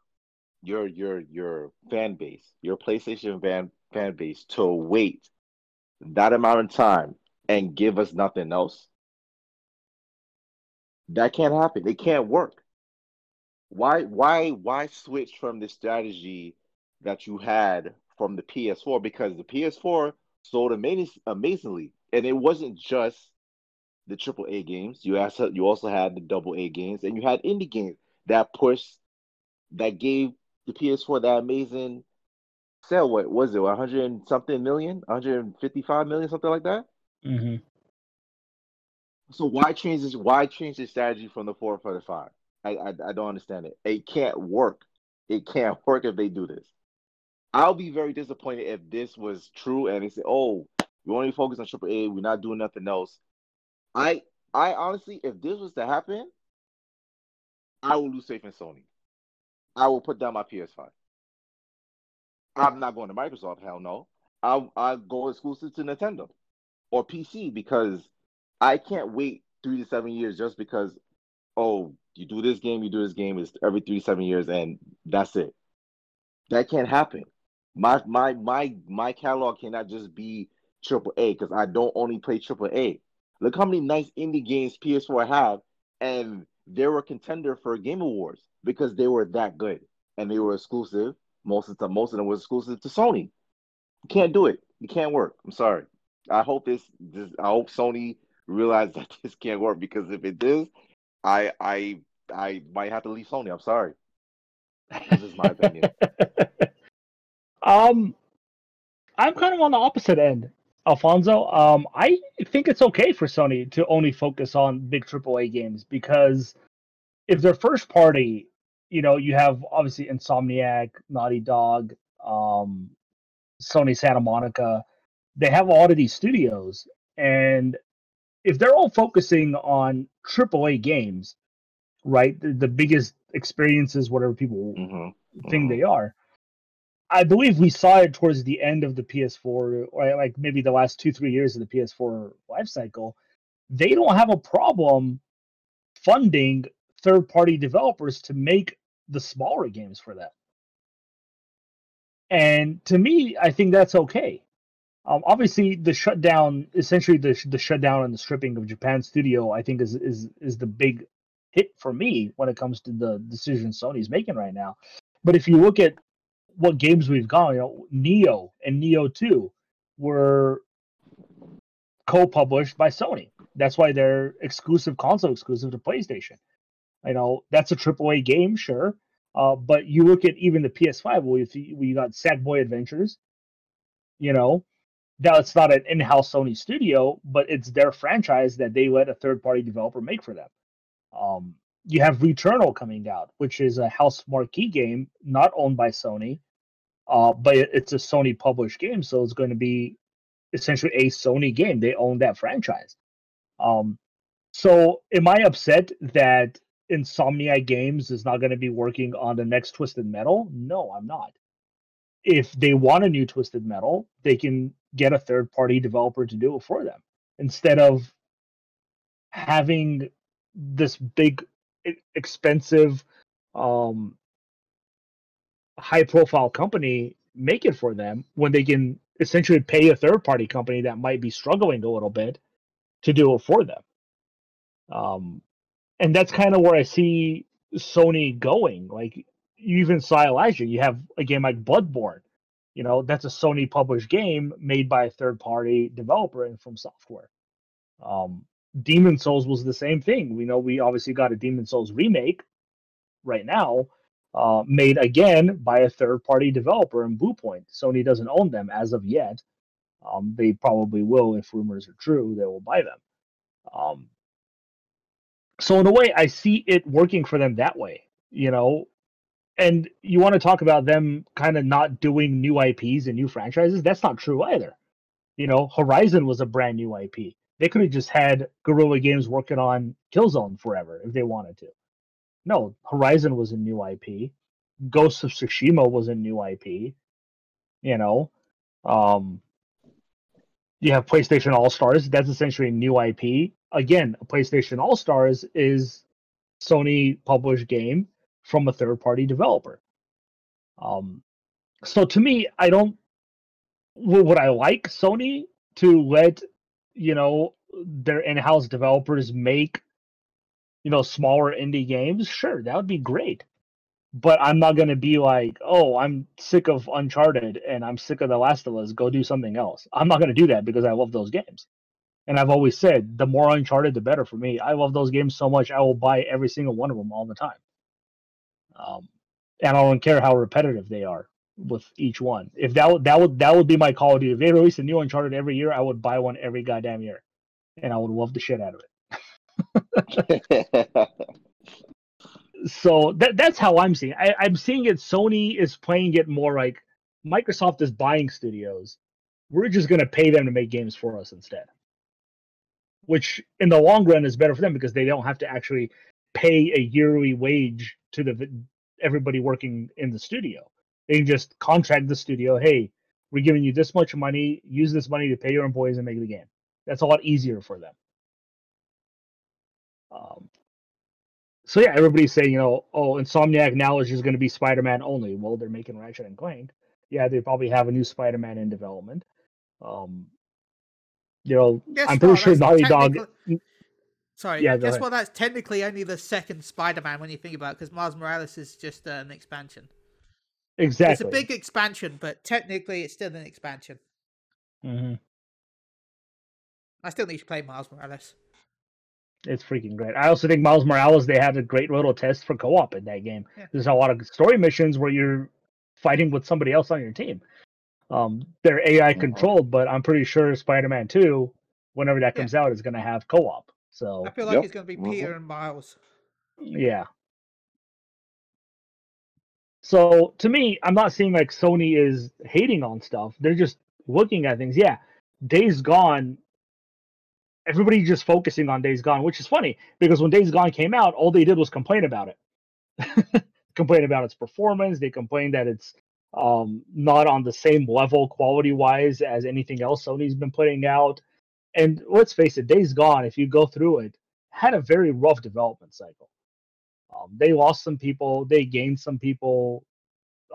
your your your fan base, your PlayStation fan fan base to wait that amount of time and give us nothing else. That can't happen. It can't work. Why why why switch from the strategy that you had from the PS4? Because the PS4 sold amaz- amazingly, and it wasn't just the triple A games. You also you also had the double A games, and you had indie games that pushed that gave the PS4 that amazing sale. What was it? 100 something million, 155 million, something like that. Mm-hmm. So why change this? Why change the strategy from the four for the five? I, I I don't understand it. It can't work. It can't work if they do this. I'll be very disappointed if this was true and they say, "Oh, we only focus on triple A. We're not doing nothing else." I I honestly, if this was to happen, I will lose faith in Sony. I will put down my PS5. I'm not going to Microsoft. Hell no. I'll I'll go exclusive to Nintendo or PC because I can't wait three to seven years just because, oh, you do this game, you do this game, it's every three seven years, and that's it. That can't happen. My my my my catalog cannot just be triple A because I don't only play triple A. Look how many nice indie games PS4 have, and they were a contender for Game Awards because they were that good and they were exclusive. Most of the most of them was exclusive to Sony. You can't do it. You can't work. I'm sorry. I hope this, this I hope Sony realized that this can't work because if it does, I I I might have to leave Sony. I'm sorry. This is my opinion. um, I'm kind of on the opposite end, Alfonso. Um, I think it's okay for Sony to only focus on big AAA games because if they're first party, you know, you have obviously Insomniac, Naughty Dog, um, Sony Santa Monica. They have all of these studios, and if they're all focusing on AAA games, right, the, the biggest experiences, whatever people mm-hmm. think they are. I believe we saw it towards the end of the PS4, or like maybe the last two, three years of the PS4 life cycle. They don't have a problem funding third party developers to make the smaller games for them. And to me, I think that's okay. Um, obviously, the shutdown, essentially the the shutdown and the stripping of Japan studio, I think is is is the big hit for me when it comes to the decision Sony's making right now. But if you look at what games we've gone, you know, Nioh and Nioh Two were co-published by Sony. That's why they're exclusive console exclusive to PlayStation. You know, that's a AAA game, sure. Uh, but you look at even the PS5, where you, where you got Sackboy Adventures, you know, that's not an in-house Sony studio, but it's their franchise that they let a third-party developer make for them. Um, you have Returnal coming out, which is a Housemarque game not owned by Sony, uh, but it's a Sony published game, so it's going to be essentially a Sony game. They own that franchise. Um, so am I upset that Insomniac Games is not going to be working on the next Twisted Metal? No, I'm not. If they want a new Twisted Metal, they can get a third party developer to do it for them. Instead of having this big expensive um high profile company make it for them when they can essentially pay a third party company that might be struggling a little bit to do it for them. Um and that's kind of where i see sony going. Like you even saw elijah you have a game like bloodborne you know that's a sony published game made by a third party developer and from software um Demon's Souls was the same thing. We know we obviously got a Demon's Souls remake right now, uh, made again by a third party developer in Bluepoint. Sony doesn't own them as of yet. Um, they probably will if rumors are true. They will buy them. Um, so in a way, I see it working for them that way. You know, and you want to talk about them kind of not doing new IPs and new franchises? That's not true either. You know, Horizon was a brand new IP they could have just had Guerrilla Games working on Killzone forever if they wanted to. No, Horizon was a new IP. Ghost of Tsushima was a new IP. You know, um, you have PlayStation All Stars. That's essentially a new IP. Again, PlayStation All Stars is Sony published game from a third party developer. Um, so to me, I don't. Would I like Sony to let you know their in-house developers make you know smaller indie games? Sure that would be great. But i'm not going to be like oh i'm sick of uncharted and i'm sick of the last of us go do something else. I'm not going to do that because i love those games. And i've always said the more uncharted the better for me. I love those games so much i will buy every single one of them all the time um, and i don't care how repetitive they are with each one. If that would that would that would be my Call of Duty. If they release a new Uncharted every year, I would buy one every goddamn year, and I would love the shit out of it. so that that's how I'm seeing. I, I'm seeing it. Sony is playing it more like Microsoft is buying studios. We're just gonna pay them to make games for us instead. Which in the long run is better for them because they don't have to actually pay a yearly wage to the everybody working in the studio they can just contract the studio. Hey, we're giving you this much money. Use this money to pay your employees and make the game. That's a lot easier for them. Um, so yeah, everybody's saying, you know, oh, Insomniac now is just going to be Spider-Man only. Well, they're making Ratchet and Clank. Yeah, they probably have a new Spider-Man in development. Um, you know, Guess I'm pretty what, sure Naughty Dog. Sorry, Yeah, guess ahead. what? That's technically only the second Spider-Man when you think about it, because Miles Morales is just uh, an expansion. Exactly. It's a big expansion, but technically it's still an expansion. Mhm. I still need to play Miles Morales. It's freaking great. I also think Miles Morales they have a great little test for co-op in that game. Yeah. There's a lot of story missions where you're fighting with somebody else on your team. Um, they're AI controlled, but I'm pretty sure Spider-Man 2, whenever that Yeah. comes out, is going to have co-op. So I feel like Yep. it's going to be Mhm. Peter and Miles. yeah. So to me, I'm not seeing like Sony is hating on stuff. They're just looking at things. Yeah, Days Gone. Everybody just focusing on Days Gone, which is funny because when Days Gone came out, all they did was complain about it. complain about its performance. They complained that it's um, not on the same level quality wise as anything else Sony's been putting out. And let's face it, Days Gone, if you go through it, had a very rough development cycle. Um, they lost some people, they gained some people.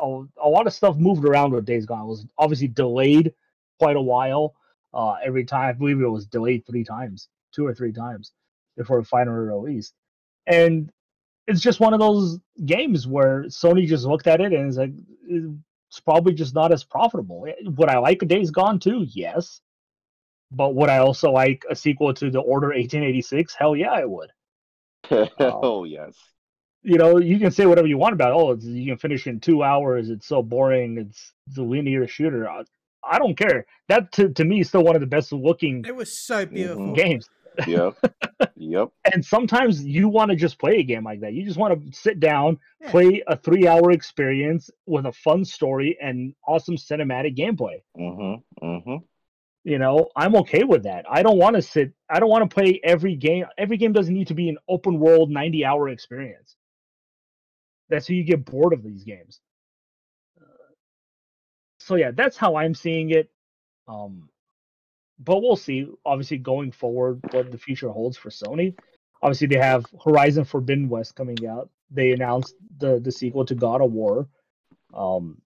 A, a lot of stuff moved around with Days Gone. It was obviously delayed quite a while. Uh, every time, I believe it was delayed three times, two or three times before it finally released. And it's just one of those games where Sony just looked at it and is like, it's probably just not as profitable. Eh, Would I like a Days Gone too? Yes. But would I also like a sequel to the Order 1886? Hell yeah, I would. oh yes. You know, you can say whatever you want about. Oh, it's, you can finish in two hours. It's so boring. It's a linear shooter. I, I don't care. That to, to me is still one of the best looking It was so beautiful. games. Yep. yep. And sometimes you want to just play a game like that. You just want to sit down, Yeah. play a three hour experience with a fun story and awesome cinematic gameplay. Mm-hmm. Mm-hmm. You know, I'm okay with that. I don't want to sit. I don't want to play every game. Every game doesn't need to be an open world 90 hour experience. That's how you get bored of these games. Uh, so yeah, that's how I'm seeing it. Um, but we'll see. Obviously, going forward, what the future holds for Sony. Obviously, they have Horizon Forbidden West coming out. They announced the the sequel to God of War. Um,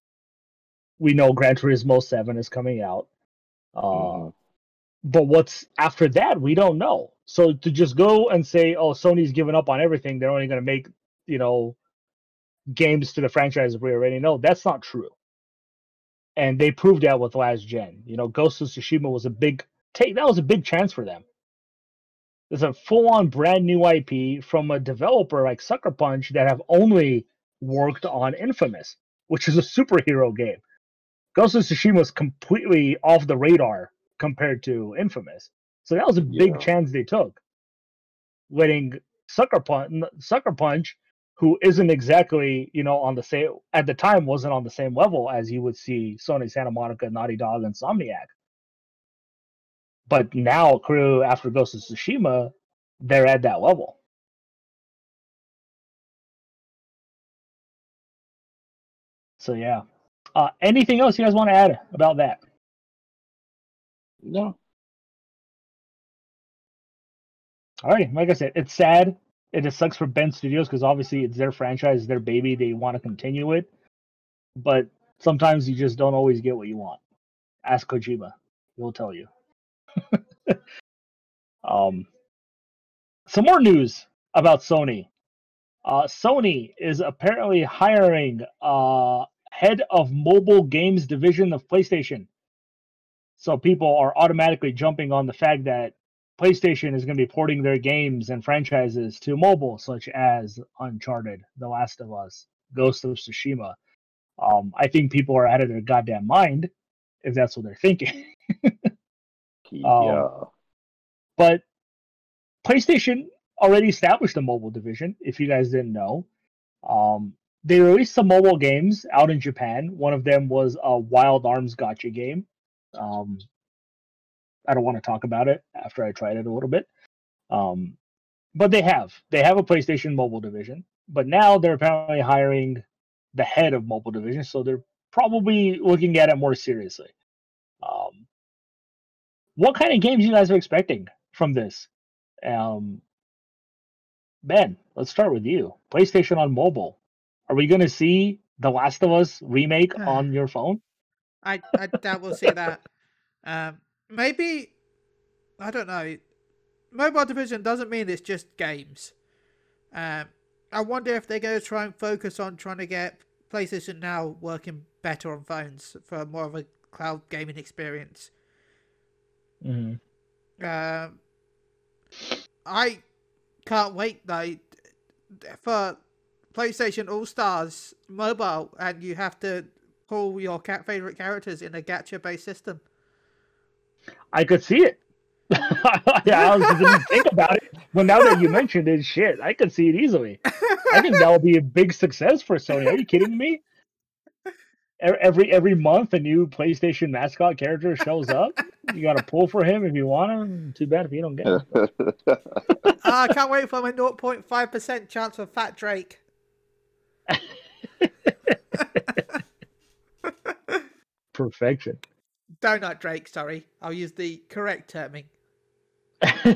we know Gran Turismo Seven is coming out. Uh, Mhm. but what's after that we don't know. So to just go and say oh sony's given up on everything they're only going to make you know games to the franchise we already know that's not true. And they proved that with last gen. You know ghost of tsushima was a big take that was a big chance for them. There's a full-on brand new ip from a developer like sucker punch that have only worked on infamous which is a superhero game Ghost of Tsushima was completely off the radar compared to Infamous. So that was a big Yeah. chance they took. Letting Sucker Punch, Sucker Punch, who isn't exactly, you know, on the same at the time wasn't on the same level as you would see Sony Santa Monica, Naughty Dog, and Insomniac. But now, crew after Ghost of Tsushima, they're at that level. So yeah. Uh, anything else you guys want to add about that? No. All right, like I said, it's sad. It just sucks for Bend Studios because obviously it's their franchise, their baby. They want to continue it, but sometimes you just don't always get what you want. Ask Kojima; he'll tell you. um, some more news about Sony. Uh, Sony is apparently hiring uh, head of mobile games division of PlayStation. So people are automatically jumping on the fact that PlayStation is going to be porting their games and franchises to mobile, such as Uncharted, The Last of Us, Ghost of Tsushima. Um, I think people are out of their goddamn mind if that's what they're thinking. Yeah. but PlayStation already established a mobile division. If you guys didn't know, um, they released some mobile games out in Japan. One of them was a Wild Arms gacha game. Um, I don't want to talk about it after I tried it a little bit. Um, but they have they have a PlayStation mobile division, but now they're apparently hiring the head of mobile division, so they're probably looking at it more seriously. Um, what kind of games you guys are expecting from this? Um, Ben, let's start with you. PlayStation on mobile. Are we going to see The Last of Us remake on your phone? I, I doubt we'll see that. Um, maybe, I don't know. Mobile division doesn't mean it's just games. Um, I wonder if they're going to try and focus on trying to get PlayStation Now working better on phones for more of a cloud gaming experience. Mm-hmm. Um, I can't wait though for PlayStation All Stars mobile, and you have to pull your cat favorite characters in a gacha based system. I could see it. yeah, I was, didn't think about it, but now that you mentioned it, shit, I could see it easily. I think that will be a big success for Sony. Are you kidding me? Every every month, a new PlayStation mascot character shows up. You got to pull for him if you want him. Too bad if you don't get him. uh, I can't wait for my 0.5% chance of Fat Drake. Perfection. Donut Drake, sorry. I'll use the correct terming. well,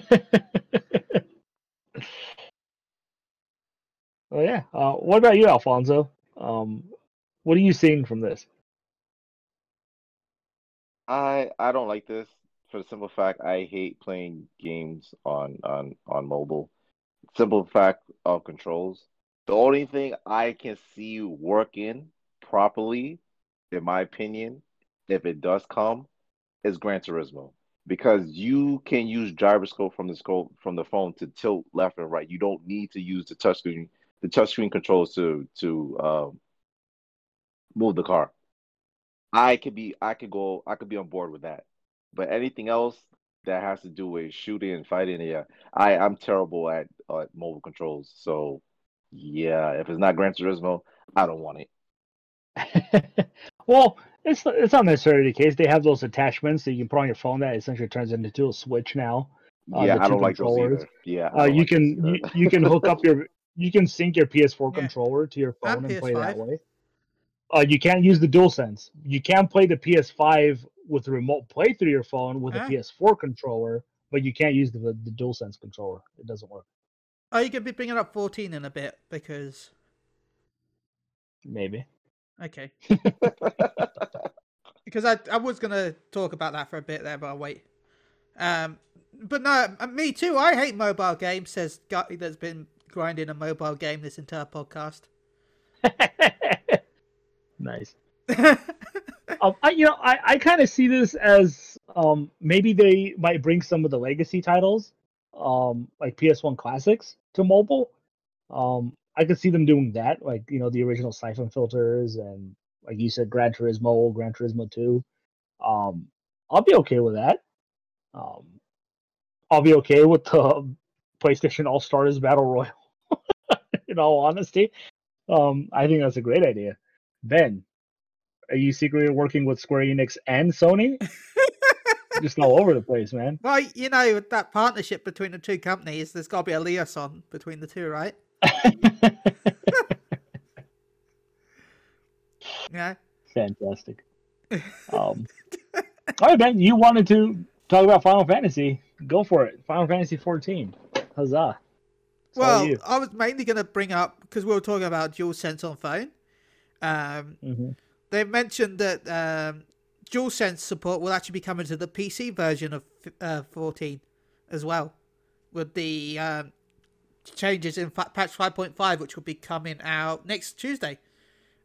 yeah. Uh, what about you, Alfonso? Um, what are you seeing from this? I I don't like this for the simple fact I hate playing games on on on mobile. Simple fact of controls. The only thing I can see working properly, in my opinion, if it does come, is Gran Turismo because you can use gyroscope from the scope from the phone to tilt left and right. You don't need to use the touchscreen the touchscreen controls to to um, move the car. I could be I could go I could be on board with that. But anything else that has to do with shooting and fighting, yeah, I I'm terrible at uh, mobile controls. So yeah, if it's not Gran Turismo, I don't want it. well, it's it's not necessarily the case. They have those attachments that you can put on your phone that essentially turns into a switch now. Uh, yeah, I don't like those either. Yeah, uh, you like can you, you can hook up your you can sync your PS4 yeah. controller to your phone and, and play that way. Uh, you can't use the DualSense. You can play the PS5 with the remote play through your phone with huh? a PS4 controller, but you can't use the the DualSense controller. It doesn't work. Oh, you going to be bringing up 14 in a bit because maybe. Okay. because I I was gonna talk about that for a bit there, but I'll wait. Um, but no, uh, me too. I hate mobile games. Says guy that's been grinding a mobile game this entire podcast. nice. um, I, you know, I, I kind of see this as um, maybe they might bring some of the legacy titles, um, like PS1 classics, to mobile. Um, I could see them doing that, like you know the original Siphon filters and like you said, Gran Turismo, Gran Turismo Two. Um, I'll be okay with that. Um, I'll be okay with the PlayStation All Stars Battle Royale. in all honesty, um, I think that's a great idea. Ben, are you secretly working with Square Enix and Sony? Just all over the place, man. Well, you know that partnership between the two companies. There's got to be a liaison between the two, right? yeah. Fantastic. Um, all right, Ben. You wanted to talk about Final Fantasy? Go for it. Final Fantasy 14. Huzzah! It's well, I was mainly going to bring up because we were talking about DualSense on phone. Um, mm-hmm. They mentioned that um, DualSense support will actually be coming to the PC version of uh, 14 as well, with the um, changes in patch 5.5, which will be coming out next Tuesday.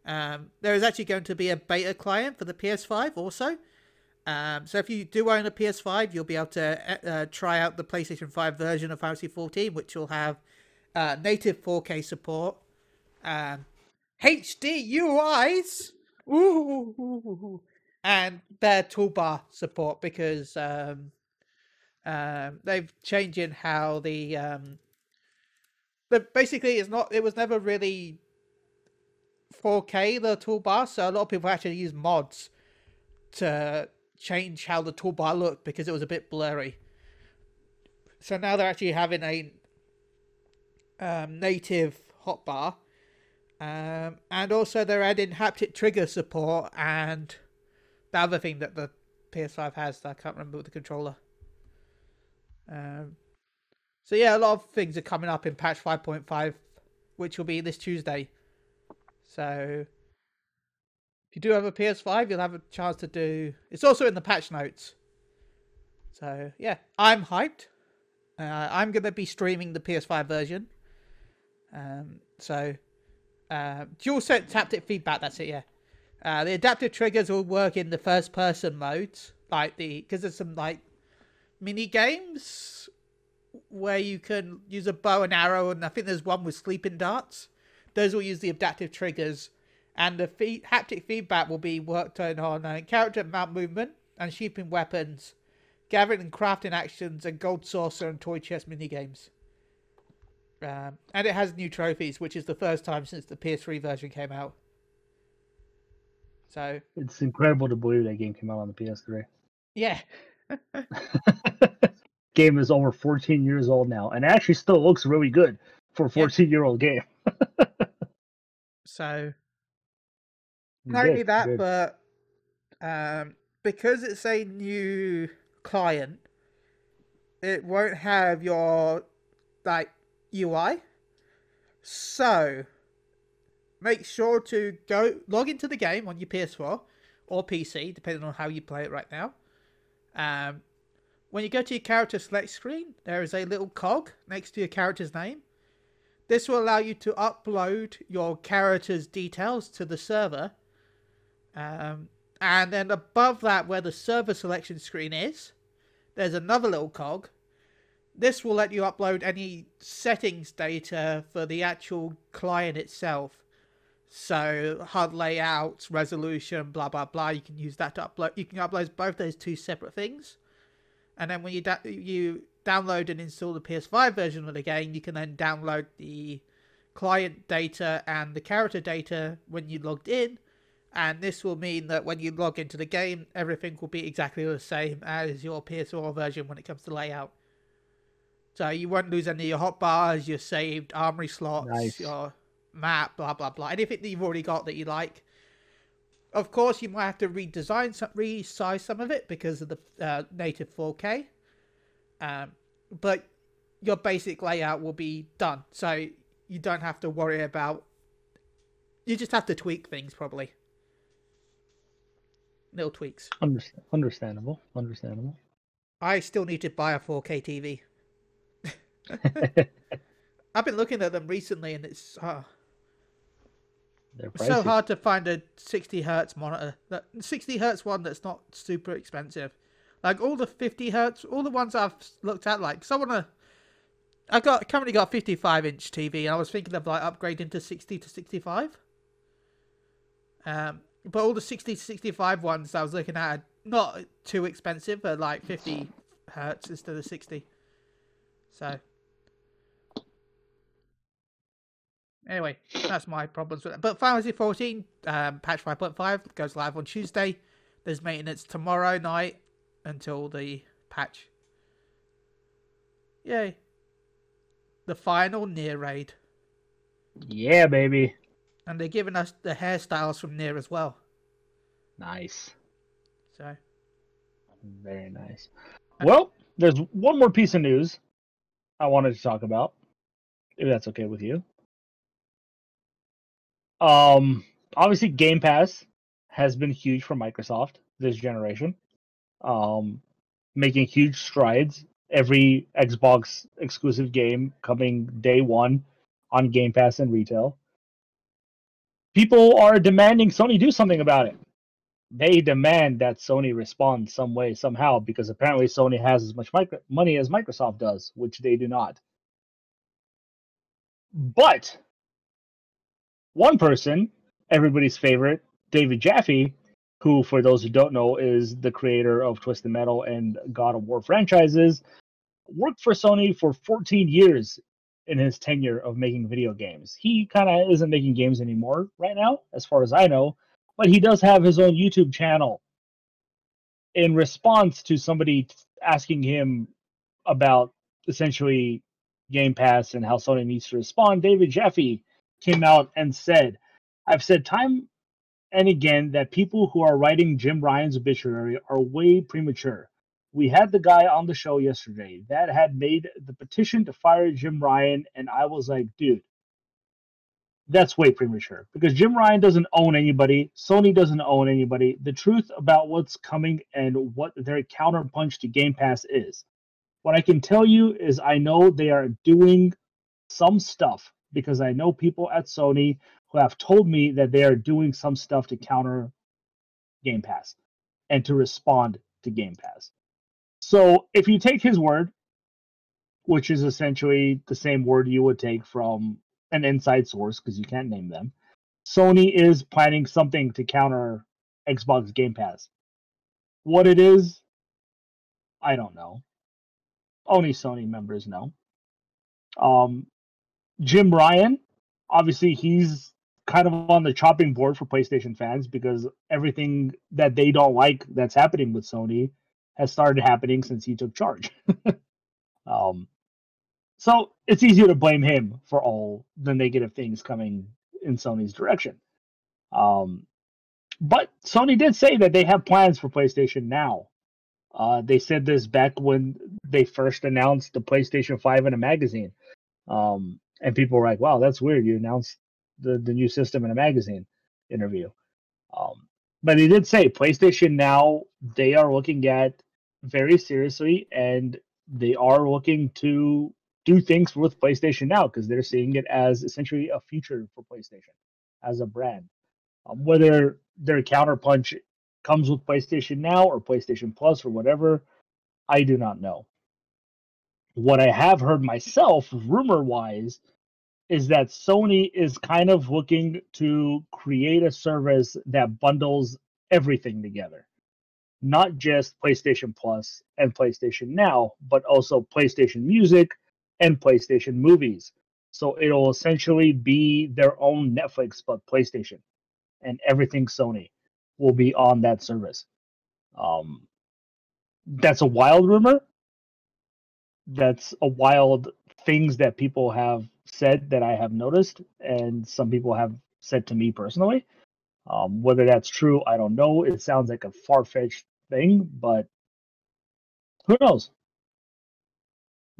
Um, there is actually going to be a beta client for the PS5 also. Um, so if you do own a PS5, you'll be able to uh, uh try out the PlayStation 5 version of Fantasy 14, which will have uh, native 4K support, um, HD UIs, ooh, and their toolbar support because um, um, they've changing how the um, but basically it's not it was never really 4K the toolbar, so a lot of people actually use mods to change how the toolbar looked because it was a bit blurry. So now they're actually having a um, native hotbar, um, and also they're adding haptic trigger support and the other thing that the PS5 has that I can't remember with the controller. Um, So yeah, a lot of things are coming up in patch 5.5, which will be this Tuesday. So if you do have a PS5, you'll have a chance to do. It's also in the patch notes. So yeah, I'm hyped. Uh, I'm gonna be streaming the PS5 version. Um, so uh, DualSense taptic feedback. That's it. Yeah. Uh, the adaptive triggers will work in the first person modes, like the because there's some like mini games where you can use a bow and arrow, and I think there's one with sleeping darts. Those will use the adaptive triggers, and the fe- haptic feedback will be worked on on uh, character mount movement and shaping weapons, gathering and crafting actions, and gold saucer and toy chest mini games. Um, and it has new trophies, which is the first time since the PS3 version came out. So It's incredible to believe that game came out on the PS3. yeah, game is over 14 years old now, and actually still looks really good for a 14 year old game. so not only that, good. but um, because it's a new client, it won't have your like UI. So make sure to go log into the game on your PS4 or PC, depending on how you play it right now. Um, when you go to your character select screen, there is a little cog next to your character's name. This will allow you to upload your character's details to the server. Um, and then above that, where the server selection screen is, there's another little cog. This will let you upload any settings data for the actual client itself. So HUD layouts, resolution, blah blah blah. You can use that to upload. You can upload both those two separate things. And then when you da- you download and install the PS5 version of the game, you can then download the client data and the character data when you logged in. And this will mean that when you log into the game, everything will be exactly the same as your PS4 version when it comes to layout. So you won't lose any of your hotbars, your saved armory slots, Nice. your map, blah blah blah. Anything that you've already got that you like. Of course, you might have to redesign some, resize some of it because of the uh, native 4K. Um, but your basic layout will be done, so you don't have to worry about. You just have to tweak things probably. Little tweaks. Underst- understandable. Understandable. I still need to buy a 4K TV. I've been looking at them recently, and it's uh, It's so hard to find a 60 hertz monitor. That 60 hertz one that's not super expensive. Like all the 50 hertz, all the ones I've looked at, like, so I. I got currently got a 55 inch TV, and I was thinking of like upgrading to 60 to 65. Um, but all the 60 to 65 ones I was looking at are not too expensive, but like 50 hertz instead of 60. So. Anyway, that's my problems with it. But Final Fantasy 14, um, patch 5.5 goes live on Tuesday. There's maintenance tomorrow night until the patch. Yay. The final NieR raid. Yeah, baby. And they're giving us the hairstyles from NieR as well. Nice. So Very nice. Well, there's one more piece of news I wanted to talk about, if that's okay with you. Um, obviously, Game Pass has been huge for Microsoft this generation, um, making huge strides. Every Xbox exclusive game coming day one on Game Pass and retail. People are demanding Sony do something about it they demand that Sony respond some way, somehow, because apparently Sony has as much micro- money as Microsoft does, which they do not. But one person, everybody's favorite, David Jaffe, who, for those who don't know, is the creator of Twisted Metal and God of War franchises, worked for Sony for 14 years in his tenure of making video games. He kind of isn't making games anymore right now, as far as I know but he does have his own YouTube channel. In response to somebody asking him about essentially Game Pass and how Sony needs to respond, David Jaffe came out and said, I've said time and again that people who are writing Jim Ryan's obituary are way premature. we had the guy on the show yesterday that had made the petition to fire Jim Ryan, and I was like, dude, that's way premature because Jim Ryan doesn't own anybody. Sony doesn't own anybody. The truth about what's coming and what their counterpunch to Game Pass is. What I can tell you is I know they are doing some stuff because I know people at Sony who have told me that they are doing some stuff to counter Game Pass and to respond to Game Pass. So if you take his word, which is essentially the same word you would take from an inside source because you can't name them, Sony is planning something to counter Xbox Game Pass. What it is, I don't know. Only Sony members know. Um, Jim Ryan, obviously, he's kind of on the chopping board for PlayStation fans because everything that they don't like that's happening with Sony has started happening since he took charge. um, so it's easier to blame him for all the negative things coming in Sony's direction. Um, but Sony did say that they have plans for PlayStation Now. Uh, they said this back when they first announced the PlayStation 5 in a magazine. Um, and people were like, wow, that's weird. You announced the, the new system in a magazine interview. Um, but he did say PlayStation Now, they are looking at very seriously and they are looking to do things with PlayStation Now because they're seeing it as essentially a future for PlayStation as a brand. Um, whether their counterpunch comes with PlayStation Now or PlayStation Plus or whatever, I do not know. What I have heard myself, rumor wise, is that Sony is kind of looking to create a service that bundles everything together. Not just PlayStation Plus and PlayStation Now, but also PlayStation Music and PlayStation Movies. So it'll essentially be their own Netflix, but PlayStation. And everything Sony will be on that service. Um, that's a wild rumor. That's a wild things that people have said that I have noticed, and some people have said to me personally. Um, whether that's true, I don't know. It sounds like a far fetched thing, but who knows?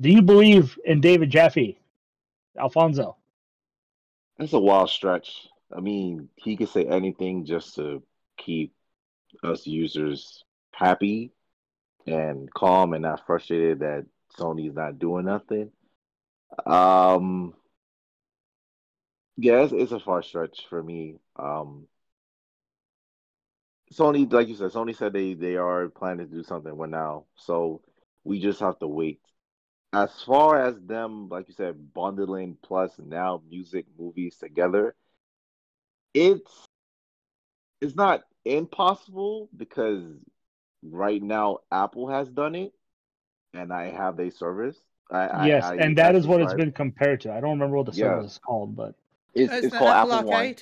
Do you believe in David Jaffe, Alfonso? That's a wild stretch. I mean, he could say anything just to keep us users happy and calm and not frustrated that Sony's not doing nothing. Um, yeah, it's, it's a far stretch for me. Um, Sony, like you said, Sony said they they are planning to do something with now, so we just have to wait. As far as them, like you said, bundling plus now music movies together, it's it's not impossible because right now Apple has done it, and I have a service. I, yes, I, I and that is what it's been compared to. I don't remember what the yeah. service is called, but it's, it's, it's called Apple, Apple One.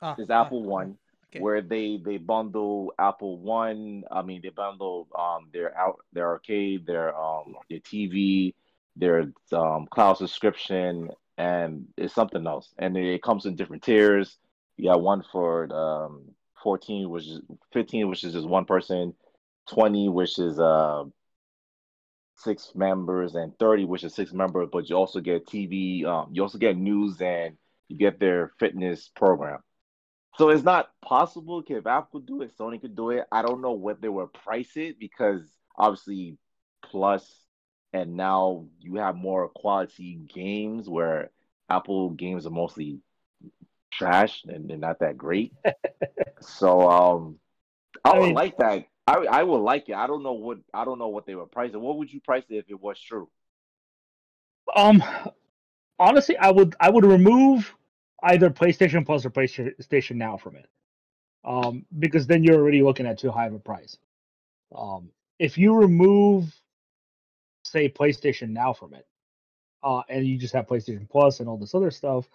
Oh, it's Apple oh, One, okay. where they they bundle Apple One. I mean, they bundle um their out their arcade, their um their TV, their um cloud subscription, and it's something else. And it comes in different tiers. You got one for um 14, which is 15, which is just one person, 20, which is uh six members, and 30, which is six members, but you also get TV, um, you also get news and you get their fitness program. So it's not possible. If Apple could do it, Sony could do it. I don't know what they will price it because obviously Plus and now you have more quality games where Apple games are mostly trash and they're not that great. so um I, I would mean, like that. I I would like it. I don't know what I don't know what they would price it. What would you price it if it was true? Um honestly I would I would remove either PlayStation Plus or PlayStation Now from it. Um because then you're already looking at too high of a price. Um if you remove say PlayStation Now from it, uh, and you just have PlayStation Plus and all this other stuff,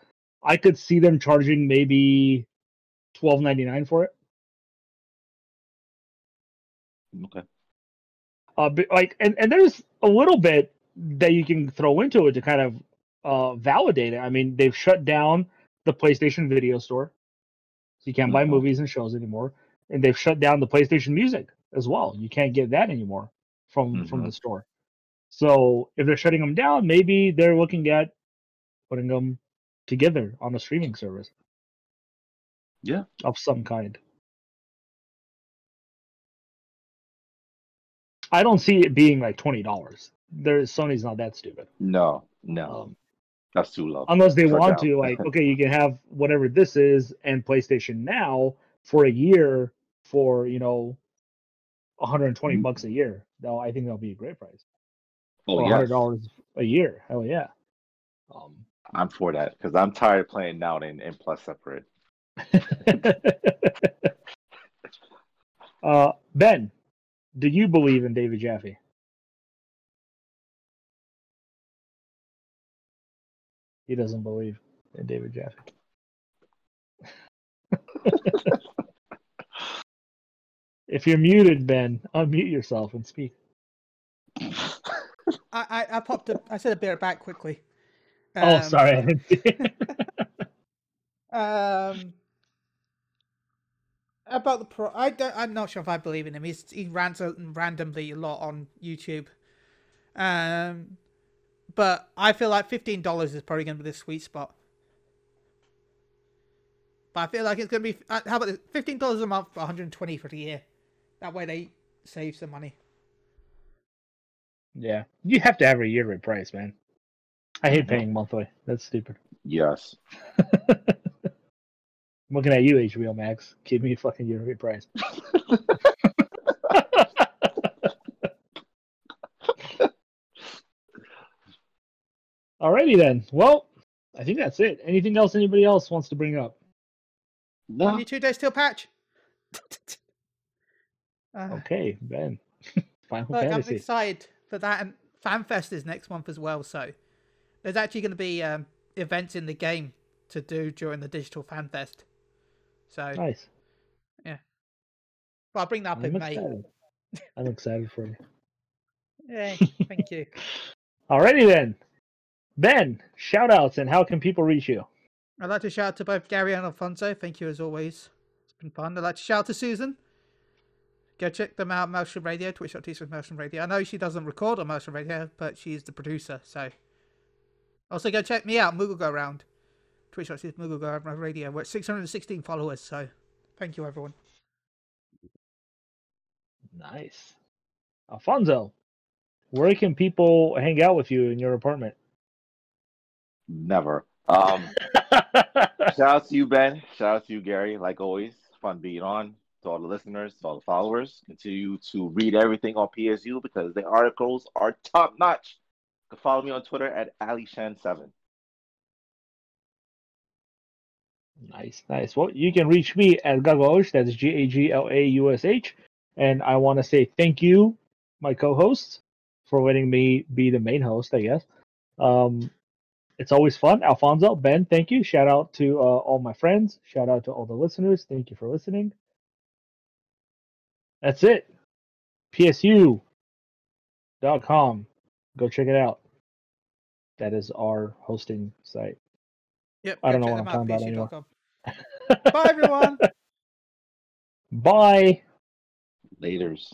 I could see them charging maybe twelve ninety nine for it. Okay. Uh, but like, and and there's a little bit that you can throw into it to kind of uh validate it. I mean, they've shut down the PlayStation Video Store, so you can't mm-hmm. buy movies and shows anymore, and they've shut down the PlayStation Music as well. You can't get that anymore from from Mhm. the store. So if they're shutting them down, maybe they're looking at putting them together on a streaming service Yeah. of some kind. I don't see it being like twenty dollars. There, Sony's not that stupid. No, no, Um, that's too low. unless they For want now. to, like, okay, you can have whatever this is and PlayStation Now for a year for you know, 120 Mhm. bucks a year. No, I think that'll be a great price. oh yes, hundred dollars a year. Hell yeah. Um, I'm for that because I'm tired of playing now and, and plus separate. uh, Ben, do you believe in David Jaffe? He doesn't believe in David Jaffe. if you're muted, Ben, unmute yourself and speak. I, I, I popped a, I said a bit back quickly. oh, Um, sorry, see it. Um, about the pro, I don't. I'm not sure if I believe in him. He's he rants randomly a lot on YouTube. Um, but I feel like fifteen dollars is probably going to be the sweet spot. But I feel like it's going to be. uh, How about this? Fifteen dollars a month for 120 for the year. That way they save some money. yeah, you have to have a yearly price, man. I hate paying monthly. That's stupid. Yes, I'm looking at you, HBO Max. Give me a fucking yearly price. Alrighty then. Well, I think that's it. Anything else anybody else wants to bring up? no, Only two days till patch. Uh, Okay, Ben. Final Look, I'm Fantasy. excited for that. And FanFest is next month as well. So there's actually going to be um, events in the game to do during the digital FanFest. So Nice. well, I'll bring that up I'm in May. I'm excited for you. Yeah, thank you. Alrighty then. Ben, shout outs and how can people reach you? I'd like to shout out to both Gary and Alfonso. Thank you as always. It's been fun. I'd like to shout out to Susan. Go check them out, Motion Radio, twitch.tv Motion Radio. I know she doesn't record on Motion Radio, but she's the producer, so. Also, go check me out, Moogle Go Round. Twitch.tv Moogle Go Round Radio. We're at 616 followers, so thank you, everyone. Nice. Alfonso, where can people hang out with you in your apartment? never. Um, shout out to you, Ben. Shout out to you, Gary. Like always, fun being on. To all the listeners, to all the followers, continue to read everything on PSU because the articles are top notch. You can follow me on Twitter at AliShan7. Nice, nice. Well, you can reach me at Gaglaush. That's G A G L A U S H. And I want to say thank you, my co-hosts, for letting me be the main host. I guess. Um, it's always fun. Alfonso, Ben, thank you. Shout out to uh, all my friends. Shout out to all the listeners. Thank you for listening. That's it. PSU.com. Go check it out. That is our hosting site. Yep. I don't know what I'm talking about PSU.com. Bye, everyone. Bye. Laters.